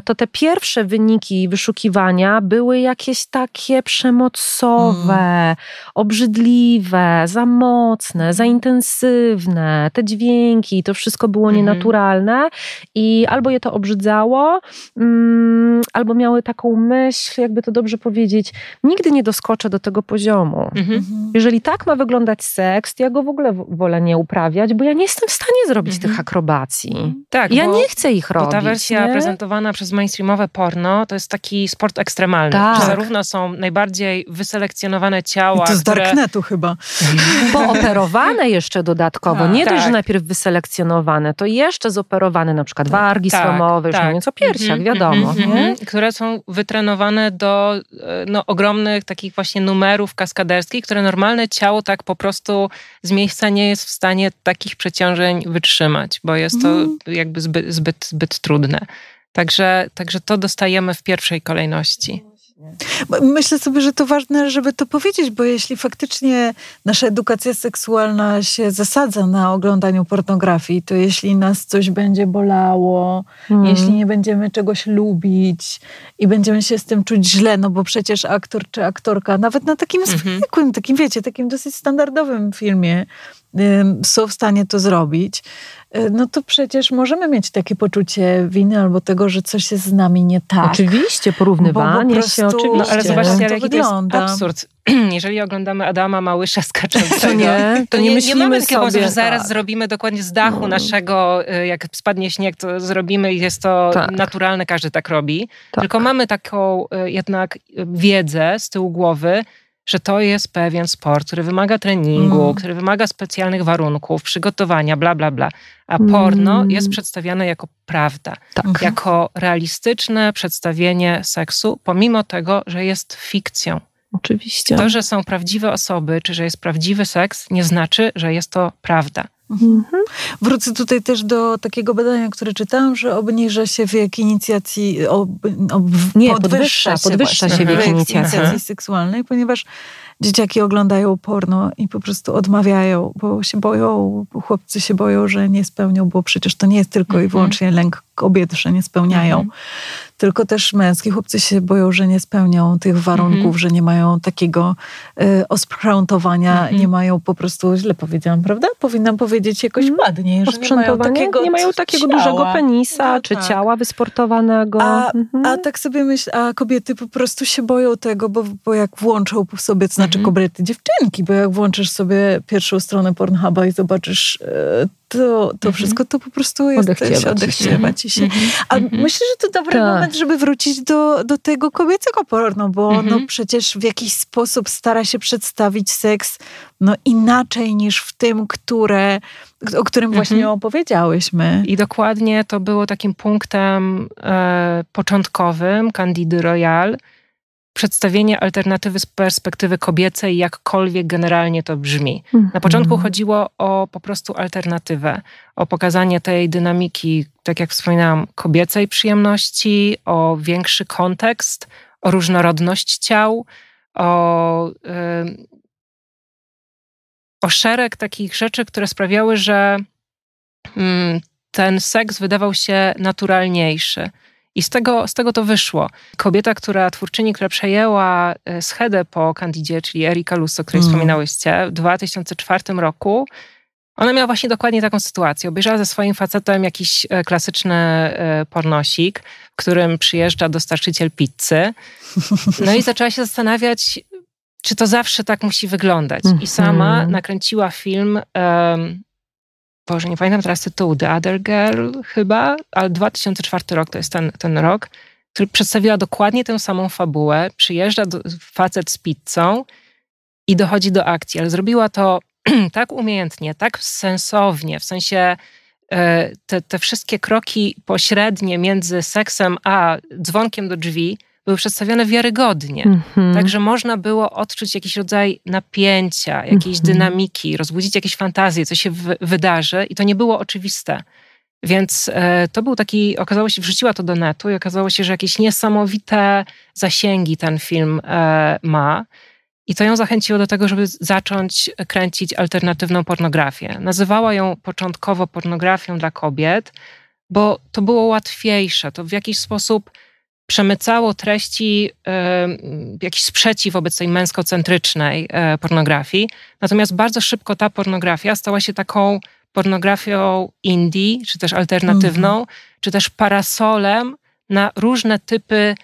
A: to te pierwsze wyniki wyszukiwania były jakieś takie przemocowe, obrzydliwe, za mocne, za intensywne, te dźwięki, to wszystko było
C: Mhm.
A: nienaturalne i albo je to obrzydzało, mm, albo miały taką myśl, jakby to dobrze powiedzieć, nigdy nie doskoczę do tego poziomu.
C: Mhm.
B: Mhm.
A: Jeżeli tak ma wyglądać seks, to ja go w ogóle wolę nie uprawiać, bo ja nie jestem w stanie zrobić
C: Mhm.
A: tych akrobacji.
C: Tak,
A: Ja
C: bo,
A: nie chcę ich
C: bo
A: robić.
C: ta wersja
A: nie?
C: prezentowana przez mainstreamowe porno to jest taki sport ekstremalny.
A: Tak.
C: Że zarówno są najbardziej wyselekcjonowane
B: I
C: ciała,
B: to z
C: które...
B: Darknetu chyba. (laughs)
A: Pooperowane jeszcze dodatkowo.
B: Tak.
A: nie dość, że
C: Tak.
A: najpierw wyselekcjonowane, to jeszcze zoperowane na przykład wargi
C: Tak,
A: słomowe, już
C: tak.
A: mówiąc o piersiach,
C: Mhm,
A: wiadomo.
C: mhm,
A: nie?
C: mhm. Które są wytrenowane do e, no, ogromnych takich właśnie numerów kaskaderskich, które normalne ciało tak po prostu z miejsca nie jest w stanie takich przeciążeń wytrzymać, bo jest to
B: Mhm.
C: jakby zbyt, zbyt, zbyt trudne. Także, także to dostajemy w pierwszej kolejności.
B: Myślę sobie, że to ważne, żeby to powiedzieć, bo jeśli faktycznie nasza edukacja seksualna się zasadza na oglądaniu pornografii, to jeśli nas coś będzie bolało,
A: Mhm.
B: jeśli nie będziemy czegoś lubić i będziemy się z tym czuć źle, no bo przecież aktor czy aktorka, nawet na takim
C: Mhm.
B: zwykłym, takim wiecie, takim dosyć standardowym filmie są w stanie to zrobić, no to przecież możemy mieć takie poczucie winy albo tego, że coś jest z nami nie tak.
A: Oczywiście, porównywanie
B: Bo po
A: się, oczywiście.
C: No ale zobaczcie, jaki to
B: wygląda.
C: jest absurd. (clears throat) Jeżeli oglądamy Adama Małysza (laughs) skaczącego,
A: To nie, to nie myślimy
C: mamy takiego pomysłu,
A: sobie,
C: że zaraz
A: tak.
C: zrobimy dokładnie z dachu
A: No.
C: naszego, y, jak spadnie śnieg, to zrobimy i jest to
A: Tak.
C: naturalne, każdy tak robi.
A: Tak.
C: Tylko mamy taką y, jednak y, wiedzę z tyłu głowy, że to jest pewien sport, który wymaga treningu,
B: Mm.
C: który wymaga specjalnych warunków, przygotowania, bla, bla, bla. A
A: Mm.
C: porno jest przedstawiane jako prawda,
A: Tak.
C: Jako realistyczne przedstawienie seksu, pomimo tego, że jest fikcją.
A: Oczywiście.
C: To, że są prawdziwe osoby, czy że jest prawdziwy seks, nie znaczy, że jest to prawda.
A: Mhm.
B: Wrócę tutaj też do takiego badania, które czytałam, że obniża się wiek inicjacji, ob, ob,
A: Nie,
B: podwyższa,
A: podwyższa- podwyższa
C: się wiek
A: inicjacji.
C: Aha.
B: seksualnej, ponieważ dzieciaki oglądają porno i po prostu odmawiają, bo się boją, bo chłopcy się boją, że nie spełnią, bo przecież to nie jest tylko i
C: Mhm.
B: wyłącznie lęk kobiet, że nie spełniają,
C: Mhm.
B: Tylko też męski chłopcy się boją, że nie spełnią tych warunków,
C: Mhm.
B: że nie mają takiego y, osprzętowania,
C: Mhm.
B: nie mają po prostu, źle powiedziałam, prawda? Powinnam powiedzieć jakoś
A: Mhm.
B: ładniej, że nie mają takiego
A: nie mają takiego
B: ciała.
A: dużego penisa,
B: No
A: czy
B: tak.
A: ciała wysportowanego.
B: A,
A: Mhm.
B: a tak sobie myślę, a kobiety po prostu się boją tego, bo, bo jak włączą sobie, to znaczy
C: Mhm.
B: kobiety, dziewczynki, bo jak włączysz sobie pierwszą stronę Pornhuba i zobaczysz e, to, to
C: Mhm.
B: wszystko, to po prostu jesteś
A: Odechciewa
B: odechciewa ci się.
C: Mhm.
B: A
C: Mhm.
B: myślę, że to dobry
A: Tak.
B: moment, żeby wrócić do, do tego kobiecego porno, bo
C: Mhm.
B: no przecież w jakiś sposób stara się przedstawić seks no inaczej niż w tym, które, o którym właśnie
C: Mhm.
B: opowiedziałyśmy.
C: I dokładnie to było takim punktem e, początkowym Candidy Royal. Przedstawienie alternatywy z perspektywy kobiecej, jakkolwiek generalnie to brzmi. Na początku
A: Mhm.
C: chodziło o po prostu alternatywę, o pokazanie tej dynamiki, tak jak wspominałam, kobiecej przyjemności, o większy kontekst, o różnorodność ciał, o, ym, o szereg takich rzeczy, które sprawiały, że mm, ten seks wydawał się naturalniejszy. I z tego, z tego to wyszło. Kobieta, która, twórczyni, która przejęła e, schedę po Candidzie, czyli Erika Lusso, o której
B: Mm.
C: wspominałyście, w 2004 roku, ona miała właśnie dokładnie taką sytuację. Obejrzała ze swoim facetem jakiś e, klasyczny e, pornosik, w którym przyjeżdża dostarczyciel pizzy. No i zaczęła się zastanawiać, czy to zawsze tak musi wyglądać. I sama
A: Mhm.
C: nakręciła film, um, Boże, nie pamiętam teraz tytułu, The Other Girl chyba, ale 2004 rok to jest ten, ten rok, który przedstawiła dokładnie tę samą fabułę. Przyjeżdża do, facet z pizzą i dochodzi do akcji, ale zrobiła to (clears throat) tak umiejętnie, tak sensownie, w sensie e, te, te wszystkie kroki pośrednie między seksem a dzwonkiem do drzwi były przedstawione wiarygodnie.
A: Mhm.
C: Także można było odczuć jakiś rodzaj napięcia, jakiejś
A: Mhm.
C: dynamiki, rozbudzić jakieś fantazje, co się w- wydarzy, i to nie było oczywiste. Więc e, to był taki, okazało się, wrzuciła to do netu i okazało się, że jakieś niesamowite zasięgi ten film e, ma. I to ją zachęciło do tego, żeby zacząć kręcić alternatywną pornografię. Nazywała ją początkowo pornografią dla kobiet, bo to było łatwiejsze. To w jakiś sposób przemycało treści, jakiś sprzeciw wobec tej męskocentrycznej e, pornografii. Natomiast bardzo szybko ta pornografia stała się taką pornografią indie, czy też alternatywną, -hmm. czy też parasolem na różne typy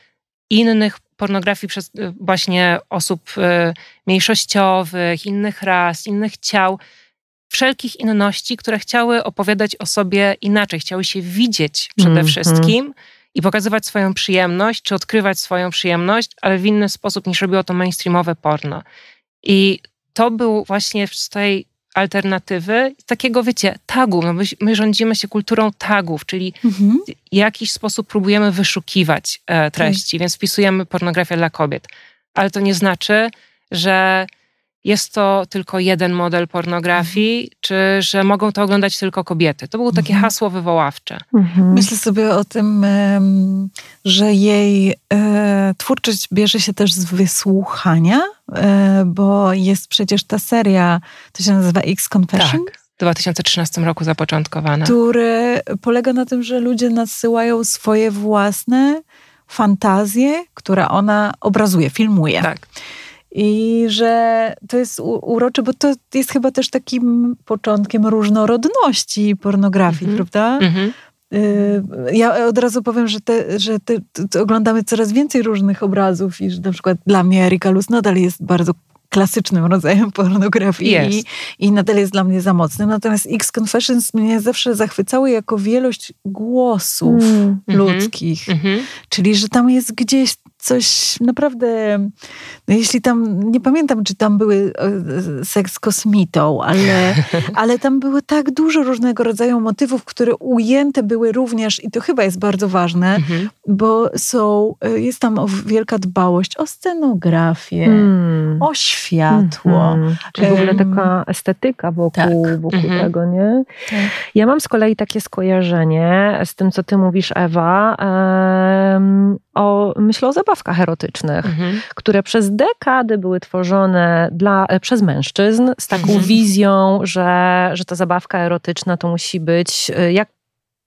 C: innych pornografii przez e, właśnie osób e, mniejszościowych, innych ras, innych ciał, wszelkich inności, które chciały opowiadać o sobie inaczej, chciały się widzieć przede mm -hmm. wszystkim i pokazywać swoją przyjemność, czy odkrywać swoją przyjemność, ale w inny sposób niż robiło to mainstreamowe porno. I to był właśnie z tej alternatywy, takiego, wiecie, tagu. No my, my rządzimy się kulturą tagów, czyli mhm. w jakiś sposób próbujemy wyszukiwać e, treści, więc wpisujemy pornografię dla kobiet. Ale to nie znaczy, że jest to tylko jeden model pornografii, mhm. czy że mogą to oglądać tylko kobiety. To było takie mhm. hasło wywoławcze.
B: Mhm. Myślę sobie o tym, że jej e, twórczość bierze się też z wysłuchania, e, bo jest przecież ta seria, to się nazywa X Confession.
C: Tak. W 2013 roku zapoczątkowana.
B: Który polega na tym, że ludzie nadsyłają swoje własne fantazje, które ona obrazuje, filmuje. Tak. I że to jest urocze, bo to jest chyba też takim początkiem różnorodności pornografii, mm -hmm. prawda? Mm -hmm. Ja od razu powiem, że, te, że te, oglądamy coraz więcej różnych obrazów i że na przykład dla mnie Erika Luz nadal jest bardzo klasycznym rodzajem (laughs) pornografii i, i nadal jest dla mnie za mocny. Natomiast X Confessions mnie zawsze zachwycały jako wielość głosów mm. ludzkich. Mm -hmm. Czyli, że tam jest gdzieś coś naprawdę, no jeśli tam, nie pamiętam, czy tam były e, seks kosmitą, ale, (laughs) ale tam było tak dużo różnego rodzaju motywów, które ujęte były również, i to chyba jest bardzo ważne, mhm. bo są, e, jest tam wielka dbałość o scenografię, hmm. o światło. Mhm.
A: Czyli w ogóle taka estetyka wokół, tak. wokół mhm. tego, nie? Tak. Ja mam z kolei takie skojarzenie z tym, co ty mówisz, Ewa, um, o, myślę o zabawkach erotycznych, mhm. które przez dekady były tworzone dla, e, przez mężczyzn z taką mhm. wizją, że, że ta zabawka erotyczna to musi być e, jak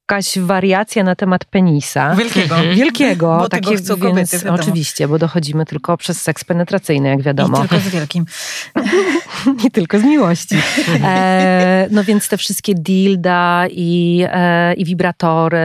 A: jakaś wariacja na temat penisa.
B: Wielkiego.
A: Mhm. Wielkiego.
B: Bo takie, kobiety,
A: więc, Oczywiście, bo dochodzimy tylko przez seks penetracyjny, jak wiadomo.
B: I tylko z wielkim. (laughs) (laughs)
A: I tylko z miłości. (laughs) E, no więc te wszystkie dilda i, e, i wibratory,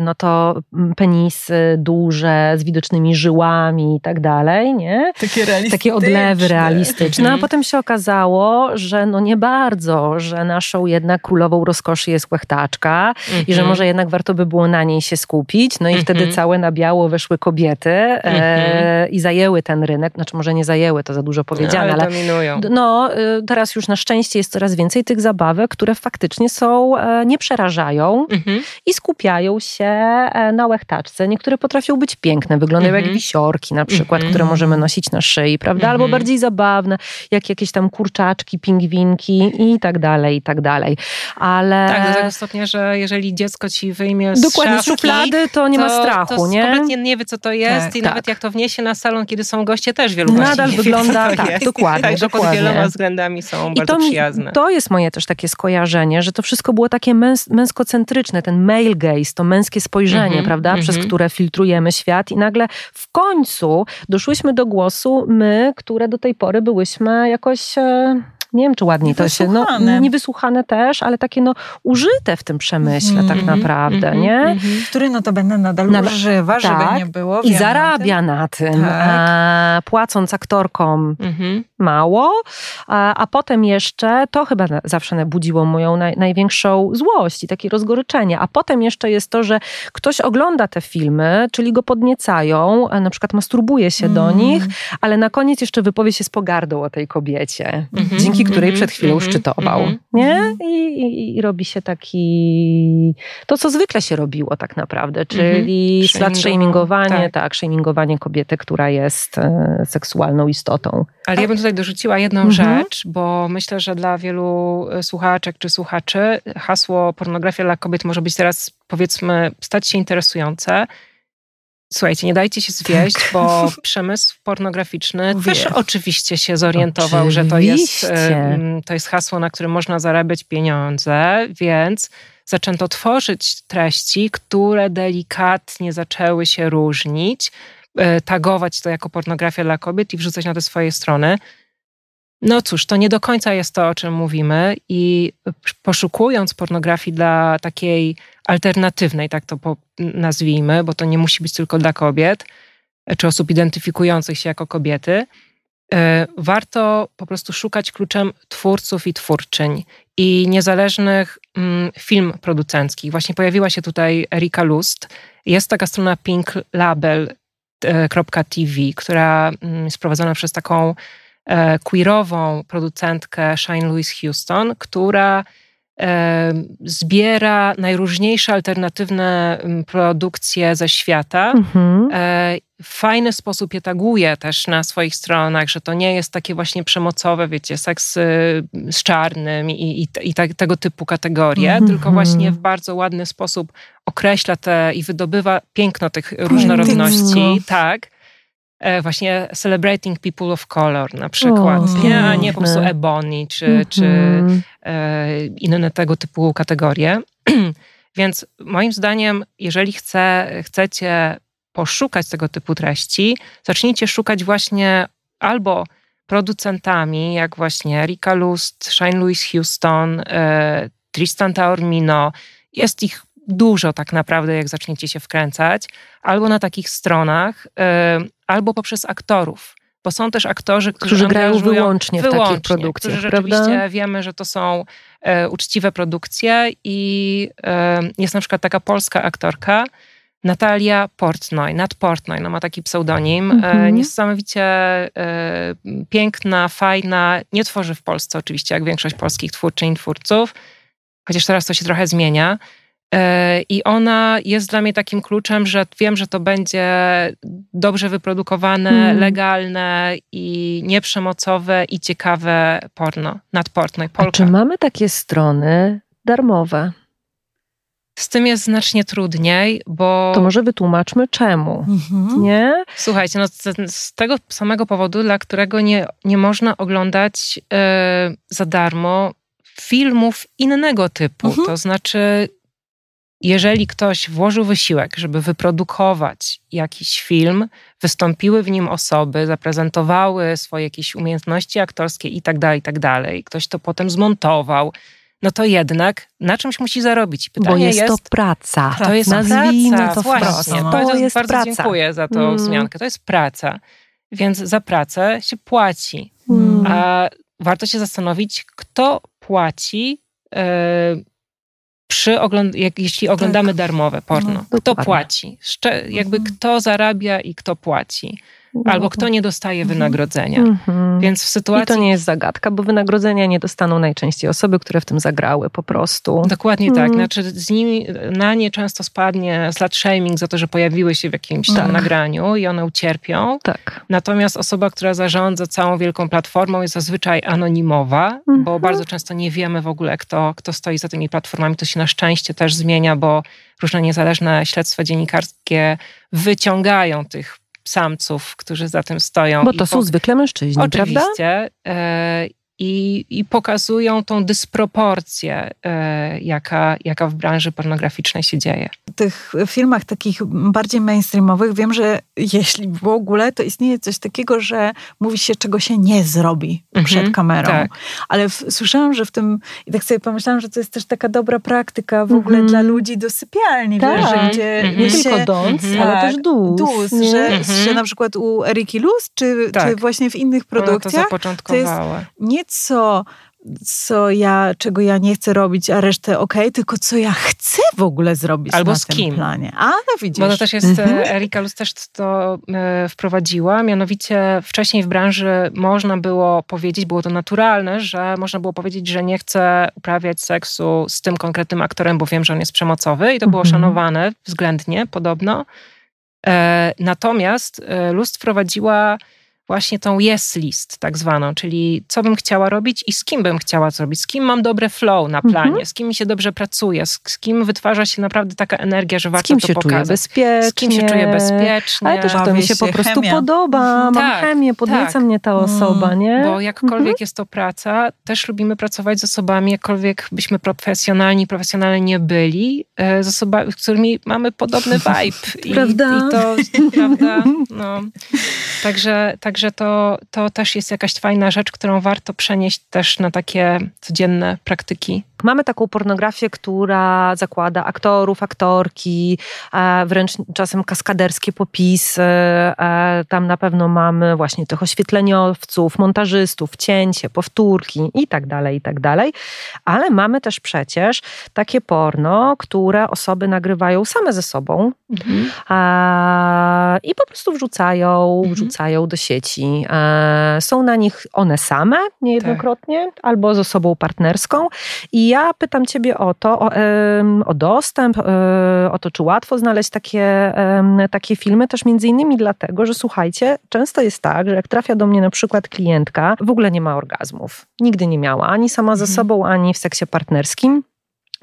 A: no to penisy duże, z widocznymi żyłami i tak dalej, nie?
B: Takie realistyczne.
A: Takie odlewy realistyczne. A mhm. potem się okazało, że no nie bardzo, że naszą jednak królową rozkoszy jest łechtaczka i że może może jednak warto by było na niej się skupić. No i mm -hmm. wtedy całe na biało weszły kobiety e, mm i zajęły ten rynek. Znaczy może nie zajęły, to za dużo powiedziane,
C: no, ale,
A: ale
C: dominują.
A: No, teraz już na szczęście jest coraz więcej tych zabawek, które faktycznie są, e, nie przerażają -hmm. i skupiają się e, na łechtaczce. Niektóre potrafią być piękne, wyglądają jak mhm. wisiorki na przykład, które mhm. możemy nosić na szyi, prawda? Albo mhm. bardziej zabawne, jak jakieś tam kurczaczki, pingwinki i tak dalej, i tak dalej. Ale...
C: Tak, do tego stopnia, że jeżeli dziecko ci wyjmie
A: z Dokładnie, szuflady to nie
C: to,
A: ma strachu,
C: to
A: nie?
C: kompletnie nie wie, co to jest tak, i tak. nawet jak to wniesie na salon, kiedy są goście, też wielu
A: Nadal wygląda,
C: wie,
A: tak, jest. dokładnie.
C: Także
A: dokładnie.
C: Względami są I bardzo
A: to,
C: przyjazne.
A: To jest moje też takie skojarzenie, że to wszystko było takie męs męskocentryczne, ten male gaze, to męskie spojrzenie, mm -hmm, prawda, mm -hmm. przez które filtrujemy świat i nagle w końcu doszłyśmy do głosu my, które do tej pory byłyśmy jakoś... E, nie wiem, czy ładniej to się, no niewysłuchane też, ale takie no użyte w tym przemyśle tak naprawdę, mm -hmm, nie? -hmm.
B: Który notabene nadal Nad... używa, tak, żeby nie było.
A: I zarabia na tym, tak. płacąc aktorkom mhm. mało, a, a, potem jeszcze, to chyba zawsze budziło moją naj, największą złość i takie rozgoryczenie, a potem jeszcze jest to, że ktoś ogląda te filmy, czyli go podniecają, na przykład masturbuje się do nich, ale na koniec jeszcze wypowie się z pogardą o tej kobiecie, mhm. Dzięki której -hmm, przed chwilą -hmm, szczytował. Nie? I, i, I, robi się taki. To, co zwykle się robiło, tak naprawdę, czyli slut shamingowanie, tak. tak, shamingowanie kobiety, która jest e, seksualną istotą.
C: Ale ja bym tutaj dorzuciła jedną mhm. rzecz, bo myślę, że dla wielu e, słuchaczek czy słuchaczy hasło pornografia dla kobiet może być teraz, powiedzmy, stać się interesujące. Słuchajcie, nie dajcie się zwieść, tak. bo przemysł pornograficzny Wie. (laughs) też oczywiście się zorientował, oczywiście. że to jest, to jest hasło, na którym można zarabiać pieniądze, więc zaczęto tworzyć treści, które delikatnie zaczęły się różnić, e, tagować to jako pornografia dla kobiet i wrzucać na te swoje strony. No cóż, to nie do końca jest to, o czym mówimy, i poszukując pornografii dla takiej alternatywnej, tak to nazwijmy, bo to nie musi być tylko dla kobiet, czy osób identyfikujących się jako kobiety, e, warto po prostu szukać kluczem twórców i twórczyń i niezależnych mm, film producenckich. Właśnie pojawiła się tutaj Erika Lust. Jest taka strona pinklabel.tv, która mm, jest prowadzona przez taką e, queerową producentkę Shine Louise Houston, która zbiera najróżniejsze alternatywne produkcje ze świata. Mhm. E, w fajny sposób je taguje też na swoich stronach, że to nie jest takie właśnie przemocowe, wiecie, seks y, z czarnym i, i, i te, tego typu kategorie, mhm. tylko właśnie w bardzo ładny sposób określa te i wydobywa piękno tych różnorodności. Tak E, właśnie Celebrating People of Color na przykład, o, nie? a nie po prostu Ebony czy, mm -hmm. czy e, inne tego typu kategorie. (clears throat) Więc moim zdaniem, jeżeli chce, chcecie poszukać tego typu treści, zacznijcie szukać właśnie albo producentami, jak właśnie Erika Lust, Shine Louis Houston, e, Tristan Taormino. Jest ich dużo tak naprawdę, jak zaczniecie się wkręcać, albo na takich stronach, albo poprzez aktorów. Bo są też aktorzy, którzy,
A: którzy grają wyłącznie w wyłącznie, takich produkcjach.
C: Którzy rzeczywiście prawda? wiemy, że to są e, uczciwe produkcje i e, jest na przykład taka polska aktorka, Natalia Portnoy, Nat Portnoy, no ma taki pseudonim, mm -hmm. niesamowicie e, piękna, fajna, nie tworzy w Polsce oczywiście, jak większość polskich twórczyń i twórców, chociaż teraz to się trochę zmienia, E, I ona jest dla mnie takim kluczem, że wiem, że to będzie dobrze wyprodukowane, mm. legalne i nieprzemocowe i ciekawe porno, nadporno i polka. A
A: czy mamy takie strony darmowe?
C: Z tym jest znacznie trudniej, bo.
A: To może wytłumaczmy czemu. Mhm. Nie?
C: Słuchajcie, no z, z, tego samego powodu, dla którego nie, nie można oglądać yy, za darmo filmów innego typu. Mhm. To znaczy, jeżeli ktoś włożył wysiłek, żeby wyprodukować jakiś film, wystąpiły w nim osoby, zaprezentowały swoje jakieś umiejętności aktorskie i tak dalej, i tak ktoś to potem zmontował, no to jednak na czymś musi zarobić.
A: Pytanie Bo jest, jest to praca.
C: To jest
A: Nazwijmy
C: praca.
A: to
C: Właśnie.
A: To
C: bardzo,
A: jest
C: bardzo
A: praca.
C: dziękuję za tą mm. wzmiankę. To jest praca. Więc za pracę się płaci. Mm. A warto się zastanowić, kto płaci yy, przy ogląd- jak, jeśli oglądamy tak. darmowe porno. No, kto płaci? Jakby mhm. kto zarabia i kto płaci albo kto nie dostaje mhm. wynagrodzenia. Mhm. Więc w sytuacji...
A: I to nie jest zagadka, bo wynagrodzenia nie dostaną najczęściej osoby, które w tym zagrały po prostu.
C: Dokładnie tak. Mhm. Znaczy z nimi, na nie często spadnie slut shaming za to, że pojawiły się w jakimś tam tak. nagraniu i one ucierpią.
A: Tak.
C: Natomiast osoba, która zarządza całą wielką platformą jest zazwyczaj anonimowa, bo mhm. bardzo często nie wiemy w ogóle, kto, kto stoi za tymi platformami. To się na szczęście też zmienia, bo różne niezależne śledztwa dziennikarskie wyciągają tych samców, którzy za tym stoją.
A: Bo to są zwykle mężczyźni,
C: Oczywiście.
A: prawda?
C: E, i, i pokazują tą dysproporcję, e, jaka, jaka w branży pornograficznej się dzieje.
B: W tych filmach takich bardziej mainstreamowych wiem, że jeśli w ogóle, to istnieje coś takiego, że mówi się, czego się nie zrobi mhm, przed kamerą. Tak. Ale w, słyszałam, że w tym, i tak sobie pomyślałam, że to jest też taka dobra praktyka w ogóle mhm. dla ludzi do sypialni, tak. wiesz, gdzie
A: mhm. nie tylko dąc, mhm. ale też dus.
B: Dus, że, mhm. że na przykład u Eriki Luz, czy, tak. czy właśnie w innych produkcjach,
C: to,
B: jest nie co, co ja, czego ja nie chcę robić, a resztę ok, tylko co ja chcę w ogóle zrobić
C: Albo
B: na
C: z kim.
B: planie. A, no widzisz.
C: Bo to też jest, mhm. E, Erika Luz też to e, wprowadziła, mianowicie wcześniej w branży można było powiedzieć, było to naturalne, że można było powiedzieć, że nie chcę uprawiać seksu z tym konkretnym aktorem, bo wiem, że on jest przemocowy i to było mhm. szanowane względnie, podobno. E, natomiast Luz wprowadziła właśnie tą yes list tak zwaną, czyli co bym chciała robić i z kim bym chciała zrobić, z kim mam dobre flow na planie, mhm. z kim mi się dobrze pracuje, z, z, kim wytwarza się naprawdę taka energia, że warto
A: to
C: pokazać.
A: Z kim się czuję bezpiecznie.
C: Z kim się czuję bezpiecznie.
A: Ale też to mi się po prostu chemia. podoba, mam tak, chemię, podnieca tak. mnie ta osoba, mm, nie?
C: Bo jakkolwiek mhm. jest to praca, też lubimy pracować z osobami, jakkolwiek byśmy profesjonalni, profesjonalnie nie byli, e, z osobami, z którymi mamy podobny (laughs) vibe.
A: I, prawda?
C: I to, prawda? No. Także, także to, to też jest jakaś fajna rzecz, którą warto przenieść też na takie codzienne praktyki.
A: Mamy taką pornografię, która zakłada aktorów, aktorki, wręcz czasem kaskaderskie popisy. Tam na pewno mamy właśnie tych oświetleniowców, montażystów, cięcie, powtórki i tak dalej, i tak dalej. Ale mamy też przecież takie porno, które osoby nagrywają same ze sobą mhm. i po prostu wrzucają, mhm. wrzucają do sieci. Są na nich one same niejednokrotnie tak. albo z osobą partnerską i ja pytam Ciebie o to, o, o dostęp, e, o to, czy łatwo znaleźć takie, takie filmy, też między innymi dlatego, że słuchajcie, często jest tak, że jak trafia do mnie na przykład klientka, w ogóle nie ma orgazmów. Nigdy nie miała, ani sama ze mhm. sobą, ani w seksie partnerskim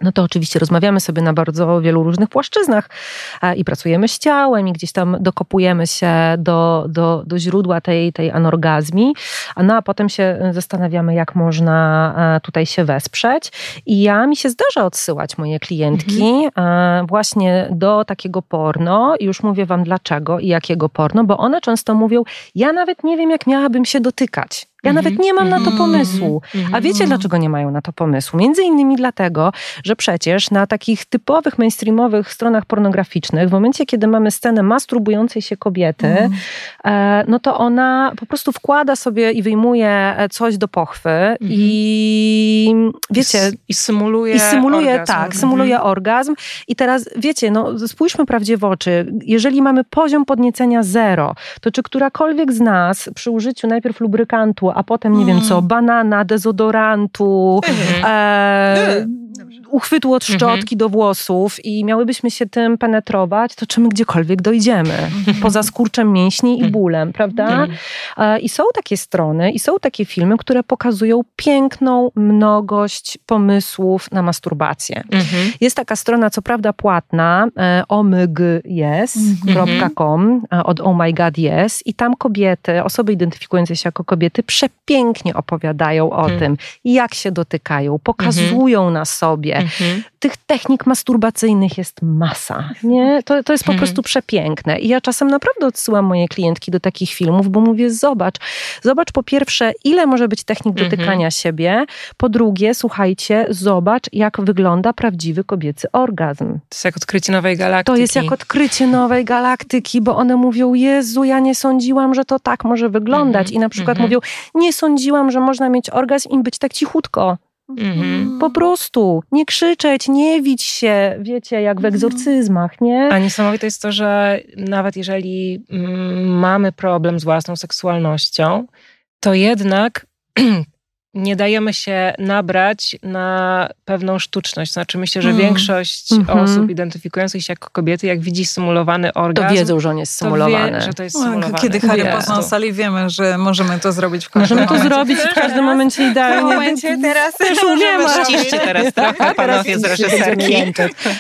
A: no to oczywiście rozmawiamy sobie na bardzo wielu różnych płaszczyznach e, i pracujemy z ciałem i gdzieś tam dokopujemy się do, do, do źródła tej, tej anorgazmii, no a potem się zastanawiamy, jak można e, tutaj się wesprzeć. I ja mi się zdarza odsyłać moje klientki mhm. właśnie do takiego porno i już mówię wam dlaczego i jakiego porno, bo one często mówią, ja nawet nie wiem, jak miałabym się dotykać. Ja nawet mhm. nie mam na to mhm. pomysłu. A wiecie, mhm. dlaczego nie mają na to pomysłu? Między innymi dlatego, że przecież na takich typowych mainstreamowych stronach pornograficznych, w momencie, kiedy mamy scenę masturbującej się kobiety, e, no to ona po prostu wkłada sobie i wyjmuje coś do pochwy i wiecie...
C: I symuluje
A: I symuluje,
C: orgazm.
A: tak, symuluje orgazm. I teraz, wiecie, no spójrzmy prawdzie w oczy. Jeżeli mamy poziom podniecenia zero, to czy którakolwiek z nas przy użyciu najpierw lubrykantu, a potem nie wiem co, mm. banana, dezodorantu, mhm. e, uchwytu od szczotki mhm. do włosów i miałybyśmy się tym penetrować, to czy my gdziekolwiek dojdziemy? Mhm. Poza skurczem mięśni i mhm. bólem, prawda? E, I są takie strony i są takie filmy, które pokazują piękną mnogość pomysłów na masturbację. Jest taka strona, co prawda płatna, e, omygyes.com e, od Oh My God Yes i tam kobiety, osoby identyfikujące się jako kobiety przepięknie opowiadają o tym, jak się dotykają, pokazują na sobie, Mhm. Tych technik masturbacyjnych jest masa. Nie? To, to jest po mhm. prostu przepiękne. I ja czasem naprawdę odsyłam moje klientki do takich filmów, bo mówię, zobacz, zobacz po pierwsze, ile może być technik mhm. dotykania siebie. Po drugie, słuchajcie, zobacz, jak wygląda prawdziwy kobiecy orgazm. To
C: jest jak odkrycie nowej galaktyki.
A: To jest jak odkrycie nowej galaktyki, bo one mówią, Jezu, ja nie sądziłam, że to tak może wyglądać. I na przykład mówią, nie sądziłam, że można mieć orgazm i być tak cichutko. Mhm. Po prostu nie krzyczeć, nie wić się, wiecie, jak w mhm. egzorcyzmach, nie?
C: A niesamowite jest to, że nawet jeżeli mm, mamy problem z własną seksualnością, to jednak (clears throat) nie dajemy się nabrać na pewną sztuczność. Znaczy myślę, że mm. większość mm -hmm. osób identyfikujących się jako kobiety, jak widzi symulowany orgazm,
A: to wiedzą, że on jest symulowany.
C: Wie, że to jest symulowany.
B: Kiedy Harry poznał sali, wiemy, że możemy to zrobić w
A: każdym Możemy to zrobić w każdym momencie idealnie. W
B: momencie teraz
A: też umiemy.
C: Ściszcie teraz (laughs) trochę, panowie z reżyserki.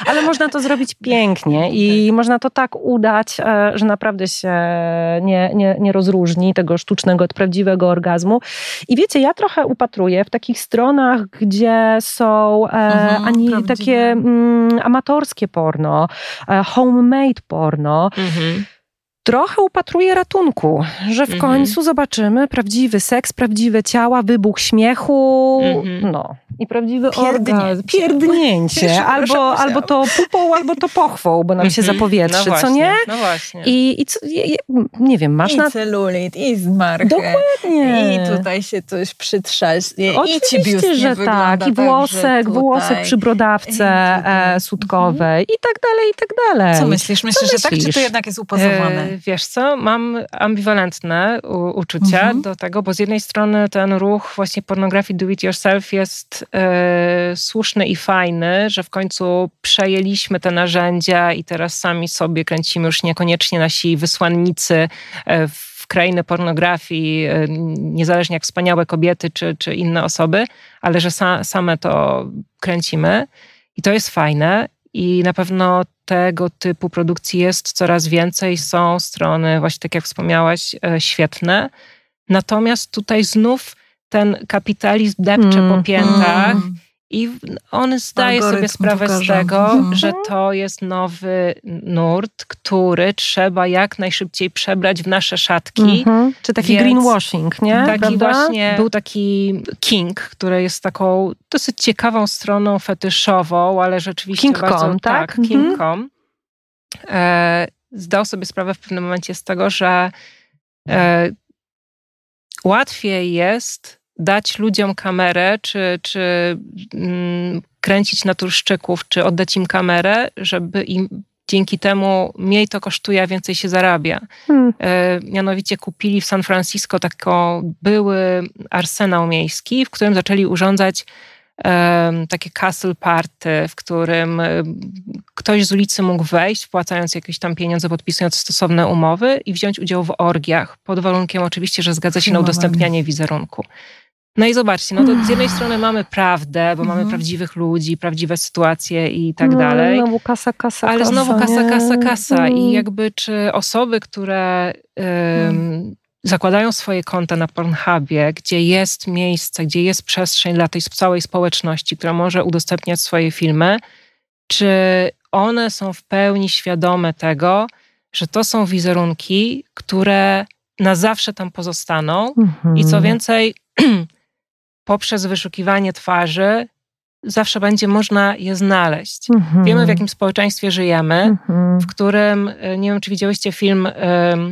A: Ale można to zrobić pięknie i można to tak udać, e, że naprawdę się nie, nie, nie rozróżni tego sztucznego od prawdziwego orgazmu. I wiecie, ja trochę upatruję w takich stronach, gdzie są e, mhm, ani takie mm, amatorskie porno, e, homemade porno. Mhm trochę upatruję ratunku, że w mhm. końcu zobaczymy prawdziwy seks, prawdziwe ciała, wybuch śmiechu, mhm. no i prawdziwy orgazm. Pierdnięcie. (laughs) Albo, albo to pupą, albo to pochwą, bo nam się mhm. zapowietrzy,
C: no
A: co nie?
C: No właśnie.
A: I, i co, nie wiem, masz
B: I
A: na...
B: celulit, i zmarkę.
A: Dokładnie.
B: I tutaj się coś przytrzaśnie.
A: Oczywiście,
B: I ci
A: że tak. I włosek, tak, włosek przy brodawce e, sutkowej i tak dalej, i tak dalej.
B: Co myślisz? Myślisz, że tak, czy to jednak jest upozowane? E,
C: wiesz co, mam ambiwalentne uczucia mhm. do tego, bo z jednej strony ten ruch właśnie pornografii do it yourself jest e, słuszny i fajny, że w końcu przejęliśmy te narzędzia i teraz sami sobie kręcimy już niekoniecznie nasi wysłannicy e, w krainę pornografii, niezależnie jak wspaniałe kobiety czy, czy inne osoby, ale że sa, same to kręcimy i to jest fajne i na pewno tego typu produkcji jest coraz więcej. Są strony, właśnie tak jak wspomniałaś, świetne. Natomiast tutaj znów ten kapitalizm depcze mm, po piętach. Mm. I on zdaje sobie sprawę z tego, mm. że to jest nowy nurt, który trzeba jak najszybciej przebrać w nasze szatki. Mm-hmm.
A: Czy taki Więc greenwashing, nie?
C: Taki Prawda? właśnie, był taki King, który jest taką dosyć ciekawą stroną fetyszową, ale rzeczywiście
A: King.com,
C: bardzo...
A: tak? tak
C: mm-hmm. King.com. E, zdał sobie sprawę w pewnym momencie z tego, że e, łatwiej jest dać ludziom kamerę, czy, czy mm, kręcić naturszczyków, czy oddać im kamerę, żeby im dzięki temu mniej to kosztuje, a więcej się zarabia. Hmm. E, mianowicie kupili w San Francisco taką były arsenał miejski, w którym zaczęli urządzać takie castle party, w którym ktoś z ulicy mógł wejść, wpłacając jakieś tam pieniądze, podpisując stosowne umowy i wziąć udział w orgiach, pod warunkiem oczywiście, że zgadza się na udostępnianie wizerunku. No i zobaczcie, no to z jednej strony mamy prawdę, bo mamy mhm. prawdziwych ludzi, prawdziwe sytuacje i tak no, dalej.
A: Znowu kasa, kasa,
C: Ale
A: kasa,
C: znowu kasa,
A: nie?
C: kasa, kasa. I mhm. jakby czy osoby, które um, zakładają swoje konta na Pornhubie, gdzie jest miejsce, gdzie jest przestrzeń dla tej całej społeczności, która może udostępniać swoje filmy, czy one są w pełni świadome tego, że to są wizerunki, które na zawsze tam pozostaną mhm. i co więcej, (clears throat) poprzez wyszukiwanie twarzy zawsze będzie można je znaleźć. Mhm. Wiemy, w jakim społeczeństwie żyjemy, mhm. w którym, e, nie wiem, czy widziałyście film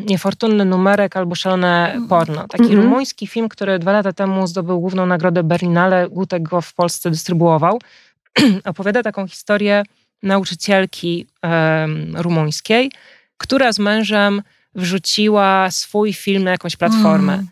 C: Niefortunny numerek albo Szalone porno. Taki mhm. rumuński film, który dwa lata temu zdobył główną nagrodę Berlinale, Gutek go w Polsce dystrybuował. (clears throat) Opowiada taką historię nauczycielki um, rumuńskiej, która z mężem wrzuciła swój film na jakąś platformę.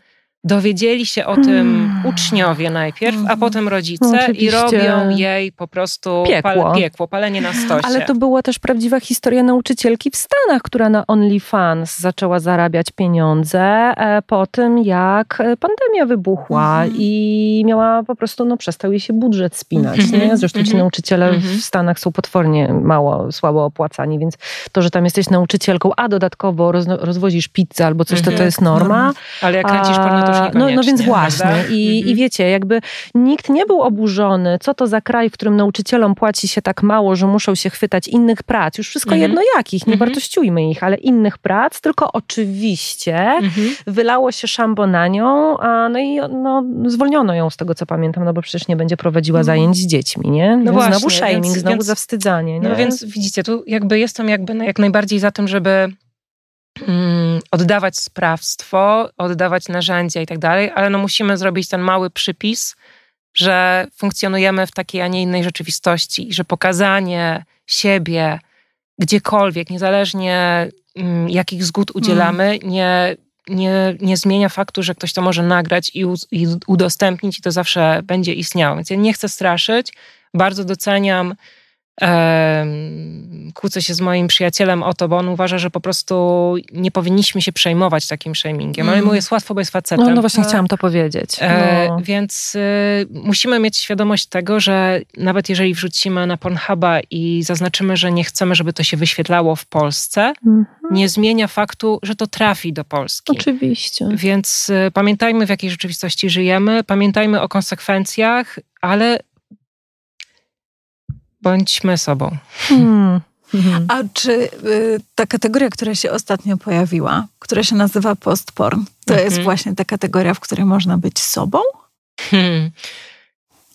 C: Mm dowiedzieli się o tym hmm. uczniowie najpierw, a hmm. potem rodzice no, i robią jej po prostu
A: piekło.
C: Pal, piekło, palenie na stosie.
A: Ale to była też prawdziwa historia nauczycielki w Stanach, która na OnlyFans zaczęła zarabiać pieniądze e, po tym, jak pandemia wybuchła mhm. i miała po prostu, no przestał jej się budżet spinać. Nie? Mhm. Zresztą ci mhm. nauczyciele w Stanach są potwornie mało, słabo opłacani, więc to, że tam jesteś nauczycielką, a dodatkowo roz, rozwozisz pizzę albo coś, to to jest norma.
C: Ale jak kręcisz porno, to
A: no, no więc właśnie. I, mhm. I wiecie, jakby nikt nie był oburzony, co to za kraj, w którym nauczycielom płaci się tak mało, że muszą się chwytać innych prac. Już wszystko mhm. jedno jakich, nie mhm. wartościujmy ich, ale innych prac, tylko oczywiście mhm. wylało się szambo na nią, a no i no, zwolniono ją z tego, co pamiętam, no bo przecież nie będzie prowadziła mhm. zajęć z dziećmi, nie? No właśnie, znowu shaming, więc, znowu więc, zawstydzanie.
C: No nie? No więc widzicie, tu jakby jestem jakby jak najbardziej za tym, żeby oddawać sprawstwo, oddawać narzędzia i tak dalej, ale no musimy zrobić ten mały przypis, że funkcjonujemy w takiej, a nie innej rzeczywistości i że pokazanie siebie gdziekolwiek, niezależnie mm, jakich zgód udzielamy, mm. nie, nie, nie zmienia faktu, że ktoś to może nagrać i, u, i udostępnić i to zawsze będzie istniało. Więc ja nie chcę straszyć, bardzo doceniam kłócę się z moim przyjacielem o to, bo on uważa, że po prostu nie powinniśmy się przejmować takim shamingiem. Ale mu jest łatwo, bo jest facetem.
A: No, no właśnie chciałam to powiedzieć. E,
C: no. więc y, musimy mieć świadomość tego, że nawet jeżeli wrzucimy na Pornhuba i zaznaczymy, że nie chcemy, żeby to się wyświetlało w Polsce, mm -hmm. nie zmienia faktu, że to trafi do Polski.
A: Oczywiście.
C: Więc y, pamiętajmy, w jakiej rzeczywistości żyjemy, pamiętajmy o konsekwencjach, ale bądźmy sobą. Hmm.
B: Mhm. A czy y, ta kategoria, która się ostatnio pojawiła, która się nazywa postporn, to mhm. jest właśnie ta kategoria, w której można być sobą? Hmm.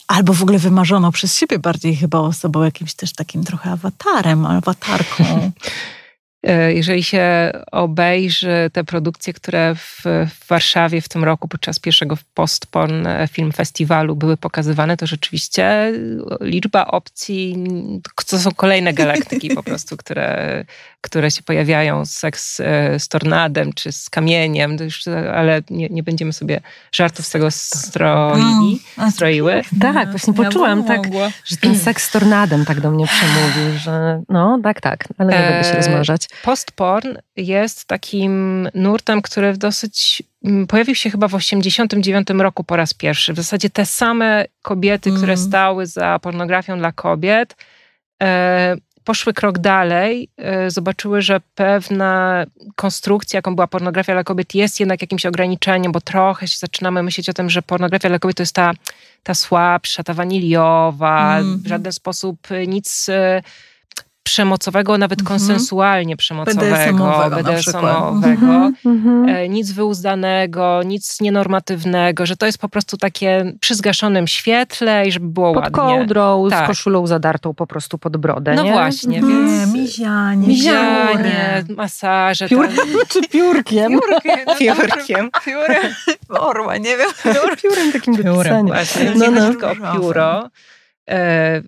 B: Albo w ogóle wymarzono przez siebie bardziej chyba osobą jakimś też takim trochę awatarem, awatarką. (laughs)
C: E, jeżeli się obejrzy te produkcje, które w, w, Warszawie w tym roku podczas pierwszego Postporn Film Festiwalu były pokazywane, to rzeczywiście liczba opcji, to są kolejne galaktyki po (laughs) prostu, które które się pojawiają, seks e, z tornadem czy z kamieniem, już, ale nie, nie, będziemy sobie żartów z tego stroili, no, stroiły.
A: Tak, właśnie poczułam tak, że ten seks z tornadem tak do mnie przemówił, że no tak, tak, ale nie będę się rozmarzać.
C: Postporn jest takim nurtem, który w dosyć mm, pojawił się chyba w 89 roku po raz pierwszy. W zasadzie te same kobiety, mm. które stały za pornografią dla kobiet, e, poszły krok dalej, e, zobaczyły, że pewna konstrukcja, jaką była pornografia dla kobiet, jest jednak jakimś ograniczeniem, bo trochę się zaczynamy myśleć o tym, że pornografia dla kobiet to jest ta, ta słabsza, ta waniliowa, mm. w żaden sposób nic e, przemocowego, nawet mhm. konsensualnie przemocowego, BDSM-owego, mhm. e, nic wyuzdanego, nic nienormatywnego, że to jest po prostu takie przy zgaszonym świetle i żeby było
A: pod
C: ładnie.
A: Pod kołdrą, tak. z koszulą zadartą po prostu pod brodę,
C: No
A: nie?
C: właśnie, mhm. więc...
B: Mizianie.
C: Mizianie, masaże.
A: Piór... Tak. (laughs) Czy piórkiem?
C: Piórkiem. No piórkiem. (laughs)
B: Piórem. Orła, nie wiem.
A: Piórem takim piórem.
C: Właśnie, no, no. nie tylko pióro, e,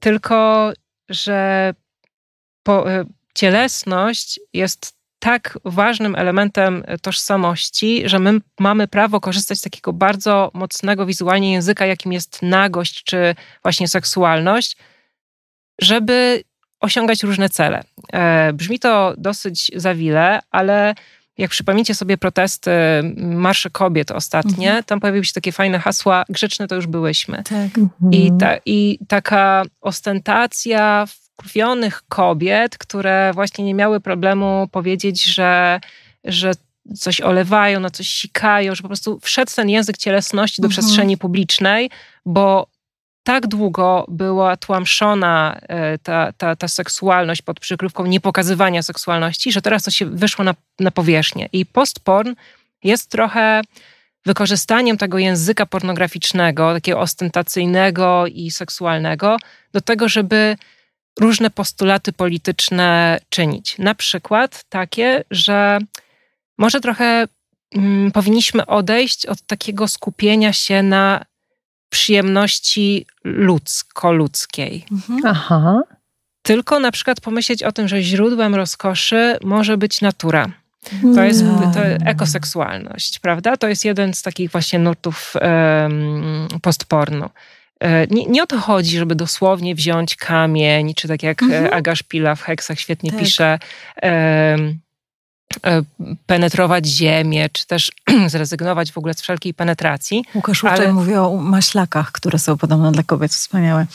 C: tylko że po, e, cielesność jest tak ważnym elementem tożsamości, że my mamy prawo korzystać z takiego bardzo mocnego wizualnie języka, jakim jest nagość czy właśnie seksualność, żeby osiągać różne cele. E, brzmi to dosyć zawile, ale jak przypomnicie sobie protesty Marsze Kobiet ostatnie, mhm. tam pojawiły się takie fajne hasła, grzeczne to już byłyśmy.
B: Tak.
C: Mhm. I, ta, I taka ostentacja wkurwionych kobiet, które właśnie nie miały problemu powiedzieć, że, że coś olewają, na coś sikają, że po prostu wszedł ten język cielesności do mhm. przestrzeni publicznej, bo tak długo była tłamszona e, ta, ta, ta seksualność pod przykrywką niepokazywania seksualności, że teraz to się wyszło na, na powierzchnię. I postporn jest trochę wykorzystaniem tego języka pornograficznego, takiego ostentacyjnego i seksualnego, do tego, żeby różne postulaty polityczne czynić. Na przykład takie, że może trochę mm, powinniśmy odejść od takiego skupienia się na przyjemności ludzko-ludzkiej.
A: Mhm. Aha.
C: Tylko na przykład pomyśleć o tym, że źródłem rozkoszy może być natura. To jest to ekoseksualność, prawda? To jest jeden z takich właśnie nurtów um, postpornu. E, nie, nie, o to chodzi, żeby dosłownie wziąć kamień, czy tak jak mhm. Aga Szpila w Heksach świetnie tak. pisze, um, E, penetrować ziemię, czy też (clears throat) zrezygnować w ogóle z wszelkiej penetracji.
B: Łukasz ale... mówi o maślakach, które są podobno dla kobiet wspaniałe.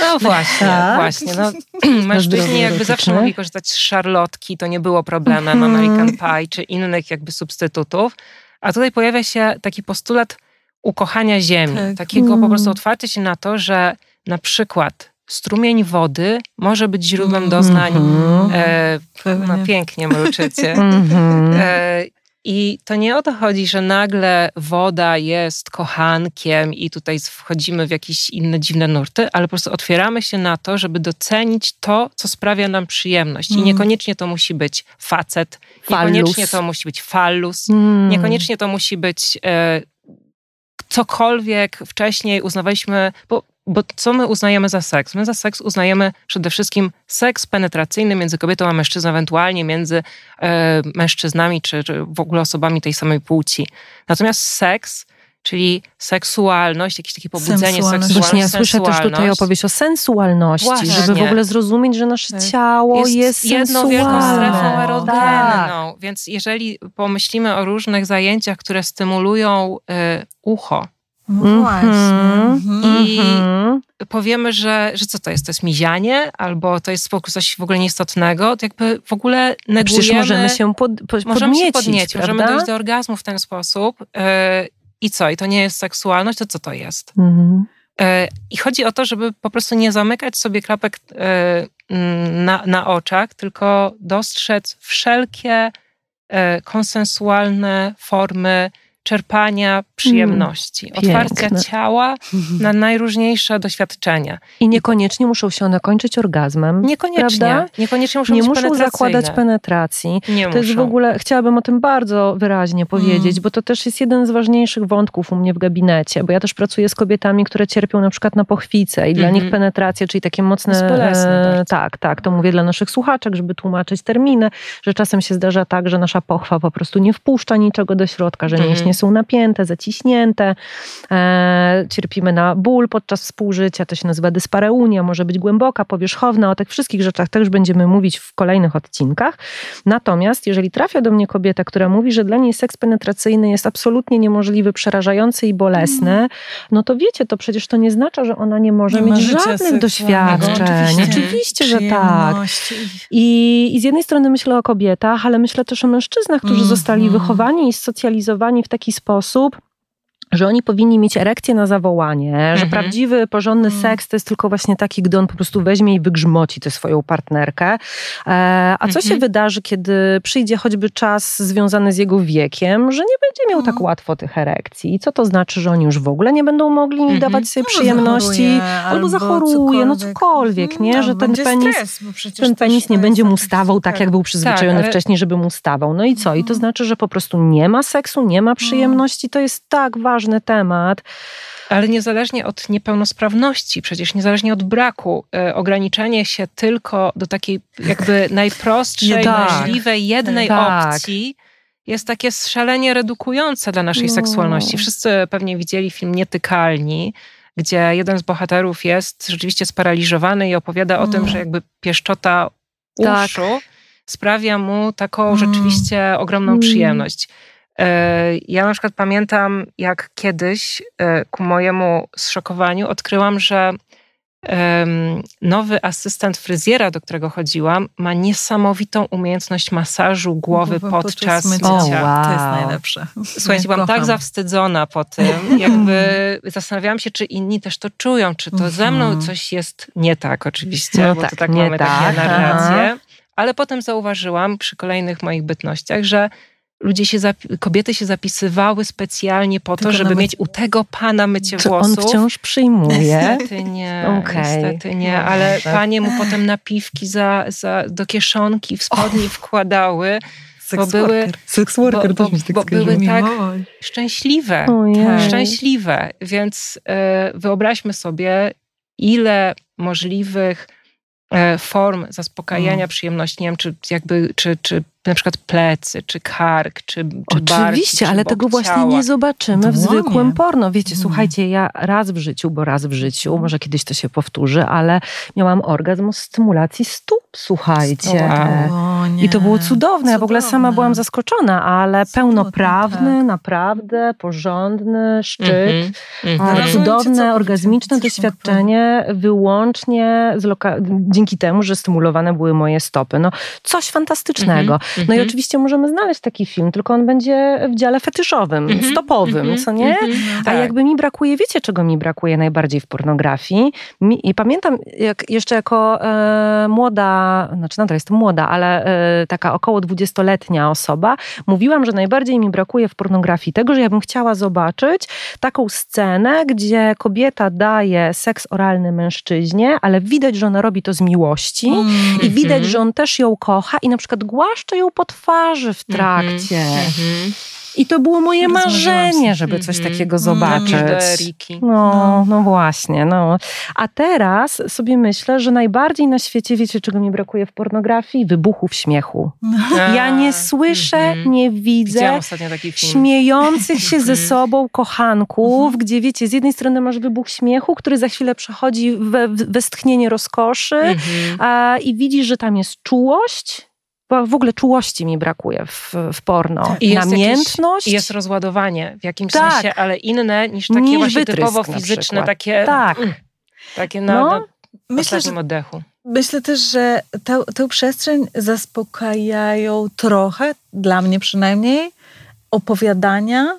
C: No właśnie, tak. właśnie. No, (clears throat) (clears throat) mężczyźni jakby zawsze mogli korzystać z szarlotki, to nie było problemem, mhm. American Pie, czy innych jakby substytutów. A tutaj pojawia się taki postulat ukochania ziemi, tak. takiego po prostu mm. otwarcia się na to, że na przykład strumień wody może być źródłem doznań. Mm-hmm. E, no, pięknie mruczycie. (laughs) Mm-hmm. E, I to nie o to chodzi, że nagle woda jest kochankiem i tutaj wchodzimy w jakieś inne dziwne nurty, ale po prostu otwieramy się na to, żeby docenić to, co sprawia nam przyjemność. Mm. I niekoniecznie to musi być facet, fallus. niekoniecznie to musi być fallus, mm. niekoniecznie to musi być e, cokolwiek wcześniej uznawaliśmy, bo bo co my uznajemy za seks? My za seks uznajemy przede wszystkim seks penetracyjny między kobietą a mężczyzną, ewentualnie między e, mężczyznami czy, czy w ogóle osobami tej samej płci. Natomiast seks czyli seksualność, jakieś takie pobudzenie seksualności.
A: Właśnie ja słyszę też tutaj opowieść o sensualności, Właśnie. żeby w ogóle zrozumieć, że nasze tak. ciało jest, jest jedną wielką strefą
C: erogenną. Tak. Więc jeżeli pomyślimy o różnych zajęciach, które stymulują y, ucho,
B: no mm -hmm. właśnie.
C: I mm -hmm. powiemy, że, że co to jest? To jest mizianie, albo to jest coś w ogóle nieistotnego, to jakby w ogóle negujemy.
A: Przecież możemy się pod, pod,
C: możemy
A: podniecić, się
C: podniecić, możemy dojść do orgazmu w ten sposób. Yy, I co? I to nie jest seksualność, to co to jest? Mm -hmm. yy, I chodzi o to, żeby po prostu nie zamykać sobie klapek yy, na, na oczach, tylko dostrzec wszelkie konsensualne formy czerpania przyjemności,
A: Mm,
C: otwarcia ciała (laughs) na najróżniejsze doświadczenia.
A: I niekoniecznie muszą się one kończyć orgazmem.
C: Niekoniecznie.
A: Prawda?
C: Niekoniecznie muszą
A: Nie muszą zakładać penetracji.
C: Nie
A: To jest w
C: muszą.
A: ogóle, chciałabym o tym bardzo wyraźnie powiedzieć,
B: Mm.
A: bo to też jest jeden z ważniejszych wątków u mnie w gabinecie, bo ja też pracuję z kobietami, które cierpią na przykład na pochwicę i dla
C: Mhm.
A: nich penetracja, czyli takie mocne... E, tak, tak, to mówię dla naszych słuchaczek, żeby tłumaczyć terminy, że czasem się zdarza tak, że nasza pochwa po prostu nie wpuszcza niczego do środka, że
C: Mhm.
A: mięśnie są napięte, zaciśnięte, e, cierpimy na ból podczas współżycia, to się nazywa dyspareunia, może być głęboka, powierzchowna, o tych wszystkich rzeczach też będziemy mówić w kolejnych odcinkach. Natomiast jeżeli trafia do mnie kobieta, która mówi, że dla niej seks penetracyjny jest absolutnie niemożliwy, przerażający i bolesny, no to wiecie, to przecież to nie znaczy, że ona nie może
B: Nie
A: mieć żadnych doświadczeń. Oczywiście, że tak. I, I z jednej strony myślę o kobietach, ale myślę też o mężczyznach, którzy
B: Mhm.
A: zostali wychowani i socjalizowani w taki sposób, że oni powinni mieć erekcję na zawołanie, że
C: Mhm.
A: prawdziwy, porządny
B: Mhm.
A: seks to jest tylko właśnie taki, gdy on po prostu weźmie i wygrzmoci tę swoją partnerkę. E, a co
C: Mhm.
A: się wydarzy, kiedy przyjdzie choćby czas związany z jego wiekiem, że nie będzie miał
B: Mhm.
A: tak łatwo tych erekcji? I co to znaczy, że oni już w ogóle nie będą mogli
C: Mhm.
A: dawać sobie
B: Albo
A: przyjemności?
B: zachoruje,
A: albo zachoruje, no cokolwiek, nie?
B: Mhm,
A: Że ten penis-
B: Stres,
A: ten penis nie będzie mu stawał tak, jak był przyzwyczajony
C: Tak, ale-
A: wcześniej, żeby mu stawał. No i co? I to
B: Mhm.
A: znaczy, że po prostu nie ma seksu, nie ma przyjemności. To jest tak ważny temat.
C: Ale niezależnie od niepełnosprawności, przecież niezależnie od braku, e, ograniczenie się tylko do takiej jakby (laughs) najprostszej,
A: Tak.
C: możliwej jednej
A: Tak.
C: opcji jest takie szalenie redukujące dla naszej
A: No.
C: seksualności. Wszyscy pewnie widzieli film Nietykalni, gdzie jeden z bohaterów jest rzeczywiście sparaliżowany i opowiada o tym,
B: Mm.
C: że jakby pieszczota
A: Tak.
C: uszu sprawia mu taką
B: Mm.
C: rzeczywiście ogromną
A: Mm.
C: przyjemność. E, Ja na przykład pamiętam, jak kiedyś e, ku mojemu zszokowaniu odkryłam, że nowy asystent fryzjera, do którego chodziłam, ma niesamowitą umiejętność masażu głowy
B: Głowy
C: podczas
B: mycia.
A: O,
C: mycia.
A: wow.
B: To jest najlepsze.
C: Słuchajcie, byłam tak zawstydzona po tym, jakby (laughs) zastanawiałam się, czy inni też to czują, czy to ze mną
B: Mhm.
C: coś jest nie tak oczywiście,
A: No
C: bo
A: tak,
C: to tak
A: nie
C: mamy
A: tak,
C: takie narracje. Ale potem zauważyłam przy kolejnych moich bytnościach, że ludzie się, kobiety się zapisywały specjalnie po to,
B: Tylko
C: żeby
B: na my-
C: mieć u tego pana mycie
A: Czy on
C: włosów.
A: wciąż przyjmuje?
C: Niestety nie,
A: Okej.
C: niestety nie,
B: No,
C: ale
A: tak.
C: panie mu potem napiwki za, za, do kieszonki w spodni wkładały,
B: Sex
C: bo były-
B: worker.
A: Sex
C: bo- bo- bo były tak
B: Miłość.
C: szczęśliwe.
A: Ojej.
B: Tak.
C: szczęśliwe. Więc e, wyobraźmy sobie, ile możliwych e, form zaspokajania
B: Mm.
C: przyjemności, nie wiem, czy jakby, czy, czy na przykład plecy, czy kark, czy, czy barki,
A: Oczywiście,
C: czy
A: ale
C: bok
A: tego właśnie
C: ciała.
A: nie zobaczymy w
B: Dłonie.
A: zwykłym porno. Wiecie,
B: Mm.
A: słuchajcie, ja raz w życiu, bo raz w życiu, może kiedyś to się powtórzy, ale miałam orgazm z stymulacji stóp, słuchajcie.
B: O.
A: I to było cudowne. Ja w ogóle sama byłam zaskoczona, ale
B: Cudowne,
A: pełnoprawny,
B: tak.
A: naprawdę porządny szczyt.
C: Mhm.
A: Ale
B: Rozumiem cię
A: cudowne, orgazmiczne doświadczenie wyłącznie dzięki temu, że stymulowane były moje stopy. No, coś fantastycznego.
C: Mhm,
A: No i
C: mhm.
A: oczywiście możemy znaleźć taki film, tylko on będzie w dziale fetyszowym,
C: Mhm,
A: stopowym,
C: mhm,
A: co nie?
C: mhm,
A: A
C: tak.
A: jakby mi brakuje, wiecie czego mi brakuje najbardziej w pornografii? Mi, I pamiętam jak jeszcze jako e, młoda, znaczy nadal jestem młoda, ale e, taka około dwudziestoletnia osoba, mówiłam, że najbardziej mi brakuje w pornografii tego, że ja bym chciała zobaczyć taką scenę, gdzie kobieta daje seks oralny mężczyźnie, ale widać, że ona robi to z miłości. I widać, że on też ją kocha i na przykład głaszcze ją po twarzy w trakcie.
C: Mhm.
A: I to było moje marzenie, żeby coś
C: Mhm.
A: takiego
B: Mm.
A: zobaczyć.
C: Napisz do Eriki.
A: No,
B: No.
A: no właśnie, no. A teraz sobie myślę, że najbardziej na świecie, wiecie czego mi brakuje w pornografii? Wybuchów śmiechu. (laughs) Ja nie słyszę,
C: mhm.
A: nie widzę śmiejących się ze
C: Mhm.
A: sobą kochanków,
B: Mhm.
A: gdzie wiecie, z jednej strony masz wybuch śmiechu, który za chwilę przechodzi we westchnienie rozkoszy,
C: Mhm.
A: a, i widzisz, że tam jest czułość. Bo w ogóle czułości mi brakuje w, w porno.
B: Tak.
C: I jest
A: Namiętność.
C: I jest rozładowanie w jakimś
A: Tak.
C: sensie, ale inne niż takie
A: Niż
C: właśnie
A: wytrysk
C: typowo fizyczne, takie,
A: Tak.
C: mm, takie na,
A: No.
C: na
B: Myślę,
C: ostatnim
B: że,
C: oddechu.
B: myślę też, że tę, tę przestrzeń zaspokajają trochę, dla mnie przynajmniej, opowiadania,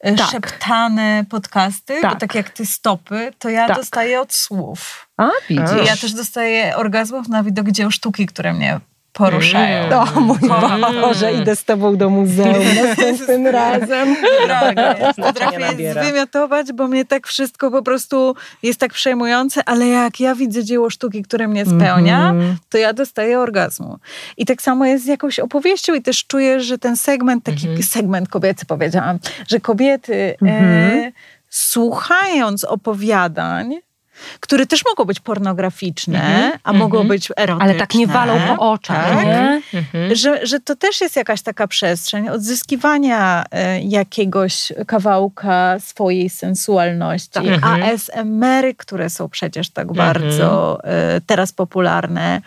B: e,
A: Tak.
B: szeptane podcasty, bo
A: Tak.
B: tak jak ty stopy, to ja
A: Tak.
B: dostaję od słów.
A: A, widzisz.
B: I ja też dostaję orgazmów na widok dzieł sztuki, które mnie poruszają.
A: O mój Boże, idę z tobą do muzeum (laughs) następnym razem.
B: Potrafię zwymiotować, bo mnie tak wszystko po prostu jest tak przejmujące, ale jak ja widzę dzieło sztuki, które mnie spełnia, mm to ja dostaję orgazmu. I tak samo jest z jakąś opowieścią i też czuję, że ten segment, taki mm segment kobiecy powiedziałam, że kobiety mm e, słuchając opowiadań, które też mogą być pornograficzne, mm -hmm, a mm -hmm. mogą mhm. być erotyczne.
A: Ale tak nie walą po oczach, tak? Mm
B: -hmm. że, że to też jest jakaś taka przestrzeń odzyskiwania e, jakiegoś kawałka swojej sensualności. Tak. ASMR-y, które są przecież tak mhm. bardzo e, teraz popularne.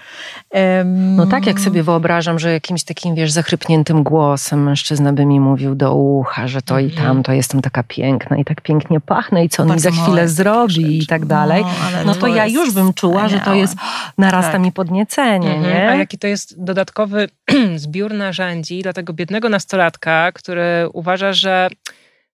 A: no tak, jak sobie wyobrażam, że jakimś takim, wiesz, zachrypniętym głosem mężczyzna by mi mówił do ucha, że to i mhm. tamto, jestem taka piękna i tak pięknie pachnę i co on mi za chwilę zrobi i tak dalej no, no to ja już bym czuła, że to jest, narasta tak. mi podniecenie. Mhm. Nie?
C: A jaki to jest dodatkowy (clears throat) zbiór narzędzi dla tego biednego nastolatka, który uważa, że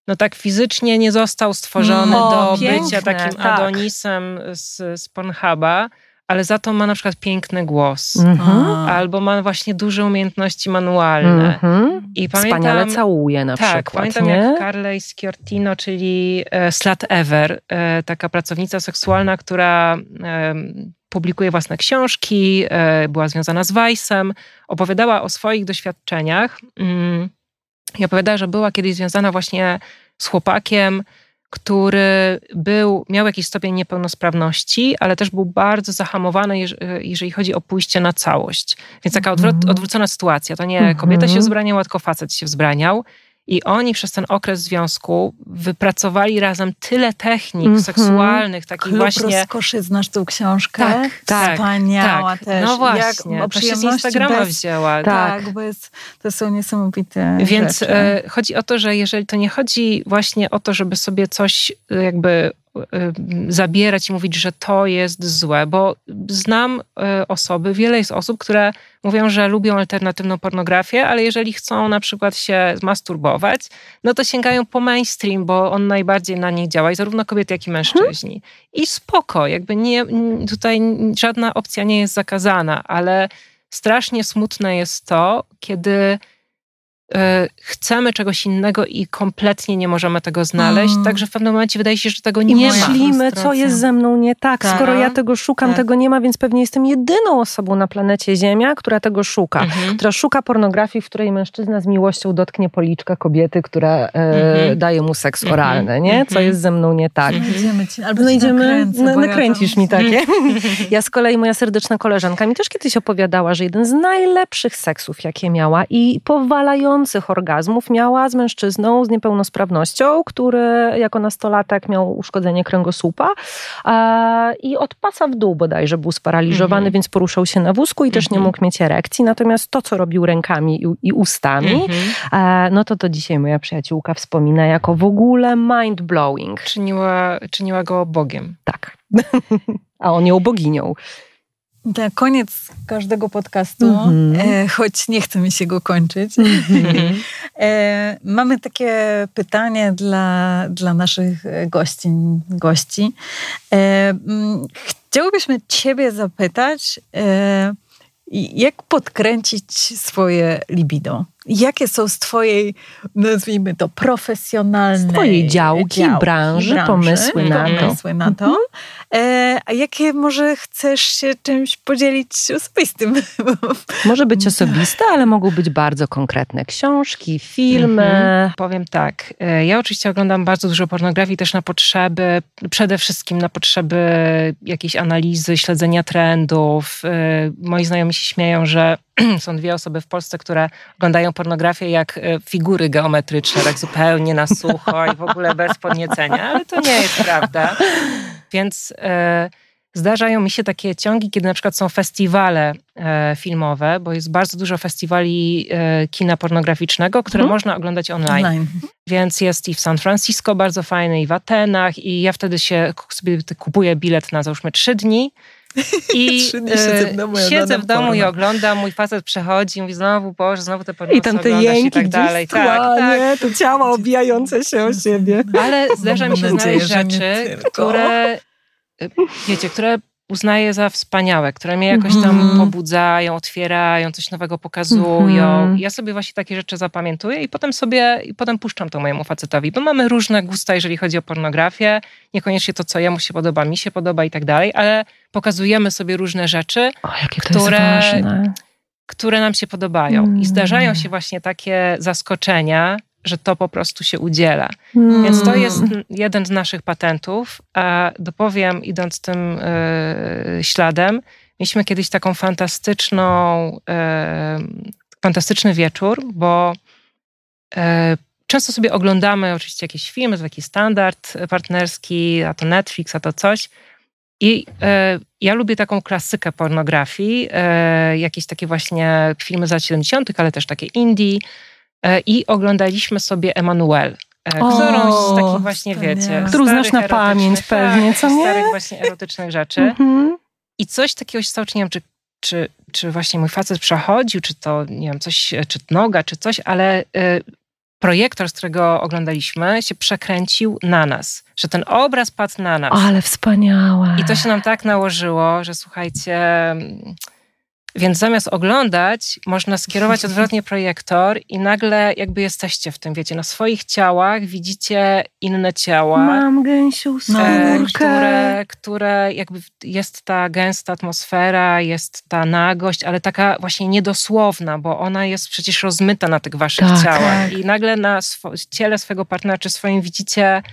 C: no tak fizycznie nie został stworzony o, do piękne, bycia takim tak. Adonisem z, z Pornhuba, ale za to ma na przykład piękny głos. Mm-hmm. Albo ma właśnie duże umiejętności manualne. Mm-hmm.
A: I pamiętam, Wspaniale całuje na
C: tak,
A: przykład.
C: pamiętam nie? jak Carley Sciortino, czyli e, Slut Ever, e, taka pracownica seksualna, która e, publikuje własne książki, e, była związana z Weissem, opowiadała o swoich doświadczeniach mm, i opowiadała, że była kiedyś związana właśnie z chłopakiem, który był, miał jakiś stopień niepełnosprawności, ale też był bardzo zahamowany, jeżeli chodzi o pójście na całość. Więc taka odwrot, mhm. odwrócona sytuacja. To nie kobieta się mhm. wzbraniała, tylko facet się wzbraniał. I oni przez ten okres związku wypracowali razem tyle technik mm -hmm. seksualnych, takich Klub właśnie.
B: rozkoszy, znasz tą książkę?
C: Tak, tak.
B: Wspaniała tak. też.
C: No właśnie, Jak, to się z Instagrama bez... wzięła.
B: Tak, tak. Bez, to są niesamowite
C: Więc
B: rzeczy.
C: E, chodzi o to, że jeżeli to nie chodzi właśnie o to, żeby sobie coś e, jakby zabierać i mówić, że to jest złe, bo znam y, osoby, wiele jest osób, które mówią, że lubią alternatywną pornografię, ale jeżeli chcą na przykład się masturbować, no to sięgają po mainstream, bo on najbardziej na nich działa i zarówno kobiety, jak i mężczyźni. Hmm. I spoko, jakby nie, tutaj żadna opcja nie jest zakazana, ale strasznie smutne jest to, kiedy chcemy czegoś innego i kompletnie nie możemy tego znaleźć. Mm. Także w pewnym momencie wydaje się, że tego nie I
A: ma. myślimy, co jest ze mną nie tak. tak. Skoro ja tego szukam, tak. tego nie ma, więc pewnie jestem jedyną osobą na planecie Ziemia, która tego szuka. Mhm. Która szuka pornografii, w której mężczyzna z miłością dotknie policzka kobiety, która e, mhm. daje mu seks mhm. oralny, nie? Co jest ze mną nie tak.
B: Znajdziemy ci, albo znajdziemy,
A: nakręcisz mi takie. (laughs) ja z kolei, moja serdeczna koleżanka mi też kiedyś opowiadała, że jeden z najlepszych seksów, jakie miała i powalający orgazmów miała z mężczyzną z niepełnosprawnością, który jako nastolatek miał uszkodzenie kręgosłupa i od pasa w dół bodajże był sparaliżowany, -hmm. więc poruszał się na wózku i też nie mhm. mógł mieć erekcji. Natomiast to, co robił rękami i, i ustami, mm -hmm. no to to dzisiaj moja przyjaciółka wspomina jako w ogóle mind blowing.
C: Czyniła, czyniła go Bogiem.
A: Tak. (laughs) A on ją boginią.
B: Na koniec każdego podcastu, mm -hmm. e, choć nie chce mi się go kończyć, mm -hmm. (laughs) e, mamy takie pytanie dla, dla naszych gości. gości. E, chciałybyśmy Ciebie zapytać, e, jak podkręcić swoje libido? Jakie są z Twojej, nazwijmy to, profesjonalnej
A: z twojej działki, działki branży, branży, pomysły na to?
B: Pomysły na to. Mhm. E, a jakie może chcesz się czymś podzielić osobistym? (laughs)
A: Może być osobiste, ale mogą być bardzo konkretne książki, filmy. Mhm.
C: Powiem tak, e, ja oczywiście oglądam bardzo dużo pornografii też na potrzeby, przede wszystkim na potrzeby jakiejś analizy, śledzenia trendów. E, moi znajomi się śmieją, że (clears throat) są dwie osoby w Polsce, które oglądają pornografię jak e, figury geometryczne, tak zupełnie na sucho i w ogóle bez podniecenia, ale to nie jest prawda. Więc e, zdarzają mi się takie ciągi, kiedy na przykład są festiwale e, filmowe, bo jest bardzo dużo festiwali e, kina pornograficznego, które hmm. można oglądać online. online. Więc jest i w San Francisco bardzo fajny, i w Atenach, i ja wtedy się sobie kupuję bilet na załóżmy trzy dni i siedzę w domu, siedzę w domu i oglądam, mój facet przechodzi, mówi znowu, Boże, znowu te porno
A: I tam te jęki i tak dalej. Tak, tak. To ciała obijające się o siebie.
C: Ale zdarza mi się znaleźć rzeczy, które, wiecie, które uznaję za wspaniałe, które mnie jakoś tam
B: Mhm.
C: pobudzają, otwierają, coś nowego pokazują.
A: Mhm.
C: Ja sobie właśnie takie rzeczy zapamiętuję i potem sobie, i potem puszczam to mojemu facetowi, bo mamy różne gusta, jeżeli chodzi o pornografię. Niekoniecznie to, co jemu się podoba, mi się podoba i tak dalej, ale pokazujemy sobie różne rzeczy,
A: O,
C: które- które nam się podobają.
A: Mm.
C: I zdarzają się właśnie takie zaskoczenia, że to po prostu się udziela.
A: Mm.
C: Więc to jest jeden z naszych patentów. A dopowiem, idąc tym e, śladem, mieliśmy kiedyś taką fantastyczną, e, fantastyczny wieczór, bo e, często sobie oglądamy oczywiście jakieś filmy, to taki standard partnerski, a to Netflix, a to coś. I e, ja lubię taką klasykę pornografii, e, jakieś takie właśnie filmy z lat 70., ale też takie indie. E, I oglądaliśmy sobie Emanuel, e, którąś z takich właśnie, wiecie,
A: Którą znasz na pamięć pewnie, co nie?
C: Starych właśnie erotycznych rzeczy.
A: Mhm.
C: I coś takiego się stało, czy nie wiem, czy, czy, czy właśnie mój facet przechodził, czy to, nie wiem, coś, czy noga, czy coś, ale y, projektor, z którego oglądaliśmy, się przekręcił na nas, że ten obraz padł na nas.
A: Ale wspaniałe.
C: I to się nam tak nałożyło, że słuchajcie, więc zamiast oglądać, można skierować odwrotnie projektor i nagle jakby jesteście w tym, wiecie, na swoich ciałach widzicie inne ciała.
A: Mam gęsią
C: E,
A: skórkę.
C: które, które jakby jest ta gęsta atmosfera, jest ta nagość, ale taka właśnie niedosłowna, bo ona jest przecież rozmyta na tych waszych
A: Tak,
C: ciałach.
B: tak.
C: I nagle na swo- ciele swojego partnera czy swoim widzicie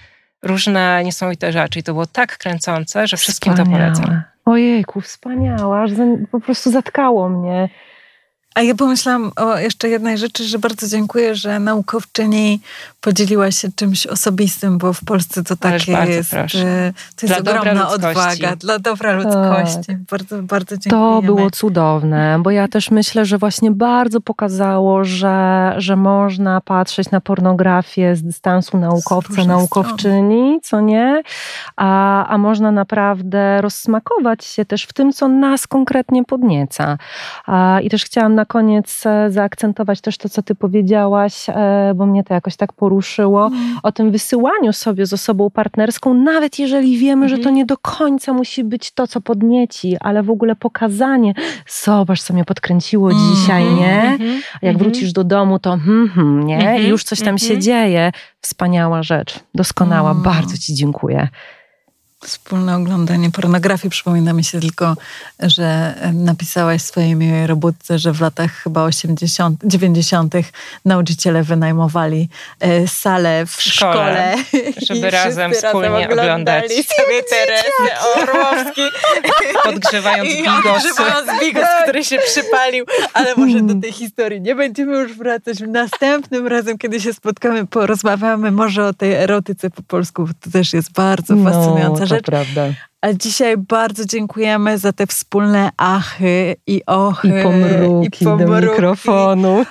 C: różne niesamowite rzeczy. I to było tak kręcące, że wszystkim to
A: Wspaniałe.
C: polecam.
A: Ojejku, za, po prostu zatkało mnie.
B: A ja pomyślałam o jeszcze jednej rzeczy, że bardzo dziękuję, że naukowczyni podzieliła się czymś osobistym, bo w Polsce to takie jest.
C: proszę.
B: e, To jest
C: Dla
B: ogromna odwaga dla dobra ludzkości. Bardzo, bardzo
A: To
B: dziękujemy.
A: było cudowne, bo ja też myślę, że właśnie bardzo pokazało, że, że można patrzeć na pornografię z dystansu naukowca, naukowczyni, co nie? A, a można naprawdę rozsmakować się też w tym, co nas konkretnie podnieca. A, I też chciałam na koniec e, zaakcentować też to, co ty powiedziałaś, e, bo mnie to jakoś tak poruszyło, o tym wysyłaniu sobie z osobą partnerską, nawet jeżeli wiemy, że to
C: Mhm.
A: nie do końca musi być to, co podnieci, ale w ogóle pokazanie, zobacz, co mnie podkręciło
B: Mhm.
A: dzisiaj, nie?
C: Mhm,
A: A jak
C: mhm.
A: wrócisz do domu, to hmm, hmm, nie? I już coś tam się dzieje. Wspaniała rzecz, doskonała,
B: Mm.
A: bardzo ci dziękuję.
B: Wspólne oglądanie pornografii. Przypomina mi się tylko, że napisałaś w swojej miłej robótce, że w latach chyba 80., 90. nauczyciele wynajmowali e, salę w
C: szkole,
B: szkole.
C: żeby razem wspólnie
B: oglądali
C: oglądać. (laughs)
B: sobie Teresy Orłowski. (laughs)
C: Podgrzewając
B: I
C: bigosy.
B: odgrzewając bigos, który się przypalił. Ale może do tej historii nie będziemy już wracać. Następnym razem, kiedy się spotkamy, porozmawiamy może o tej erotyce po polsku. To też jest bardzo fascynująca
A: no,
B: rzecz.
A: Prawda.
B: A dzisiaj bardzo dziękujemy za te wspólne achy i ochy.
A: I pomruki,
B: i pomruki.
A: do mikrofonu.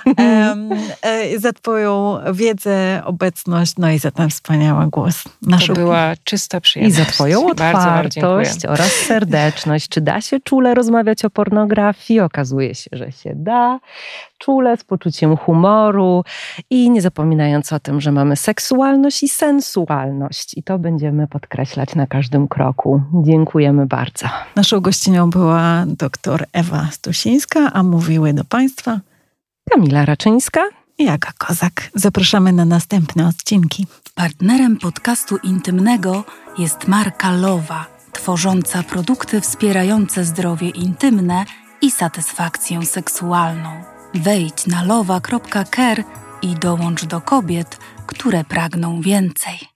B: E, za twoją wiedzę, obecność, no i za ten wspaniały głos.
C: To
B: Naszą
C: była czysta
A: I
C: przyjemność.
A: za Twoją otwartość oraz serdeczność. Czy da się czule rozmawiać o pornografii? Okazuje się, że się da. Czule, z poczuciem humoru i nie zapominając o tym, że mamy seksualność i sensualność. I to będziemy podkreślać na każdym kroku. Dziękujemy bardzo.
B: Naszą gościnią była dr Ewa Stusińska, a mówiły do Państwa
A: Kamila Raczyńska.
B: i Aga Kozak. Zapraszamy na następne odcinki.
D: Partnerem podcastu intymnego jest marka Lowa, tworząca produkty wspierające zdrowie intymne i satysfakcję seksualną. Wejdź na lowa.care i dołącz do kobiet, które pragną więcej.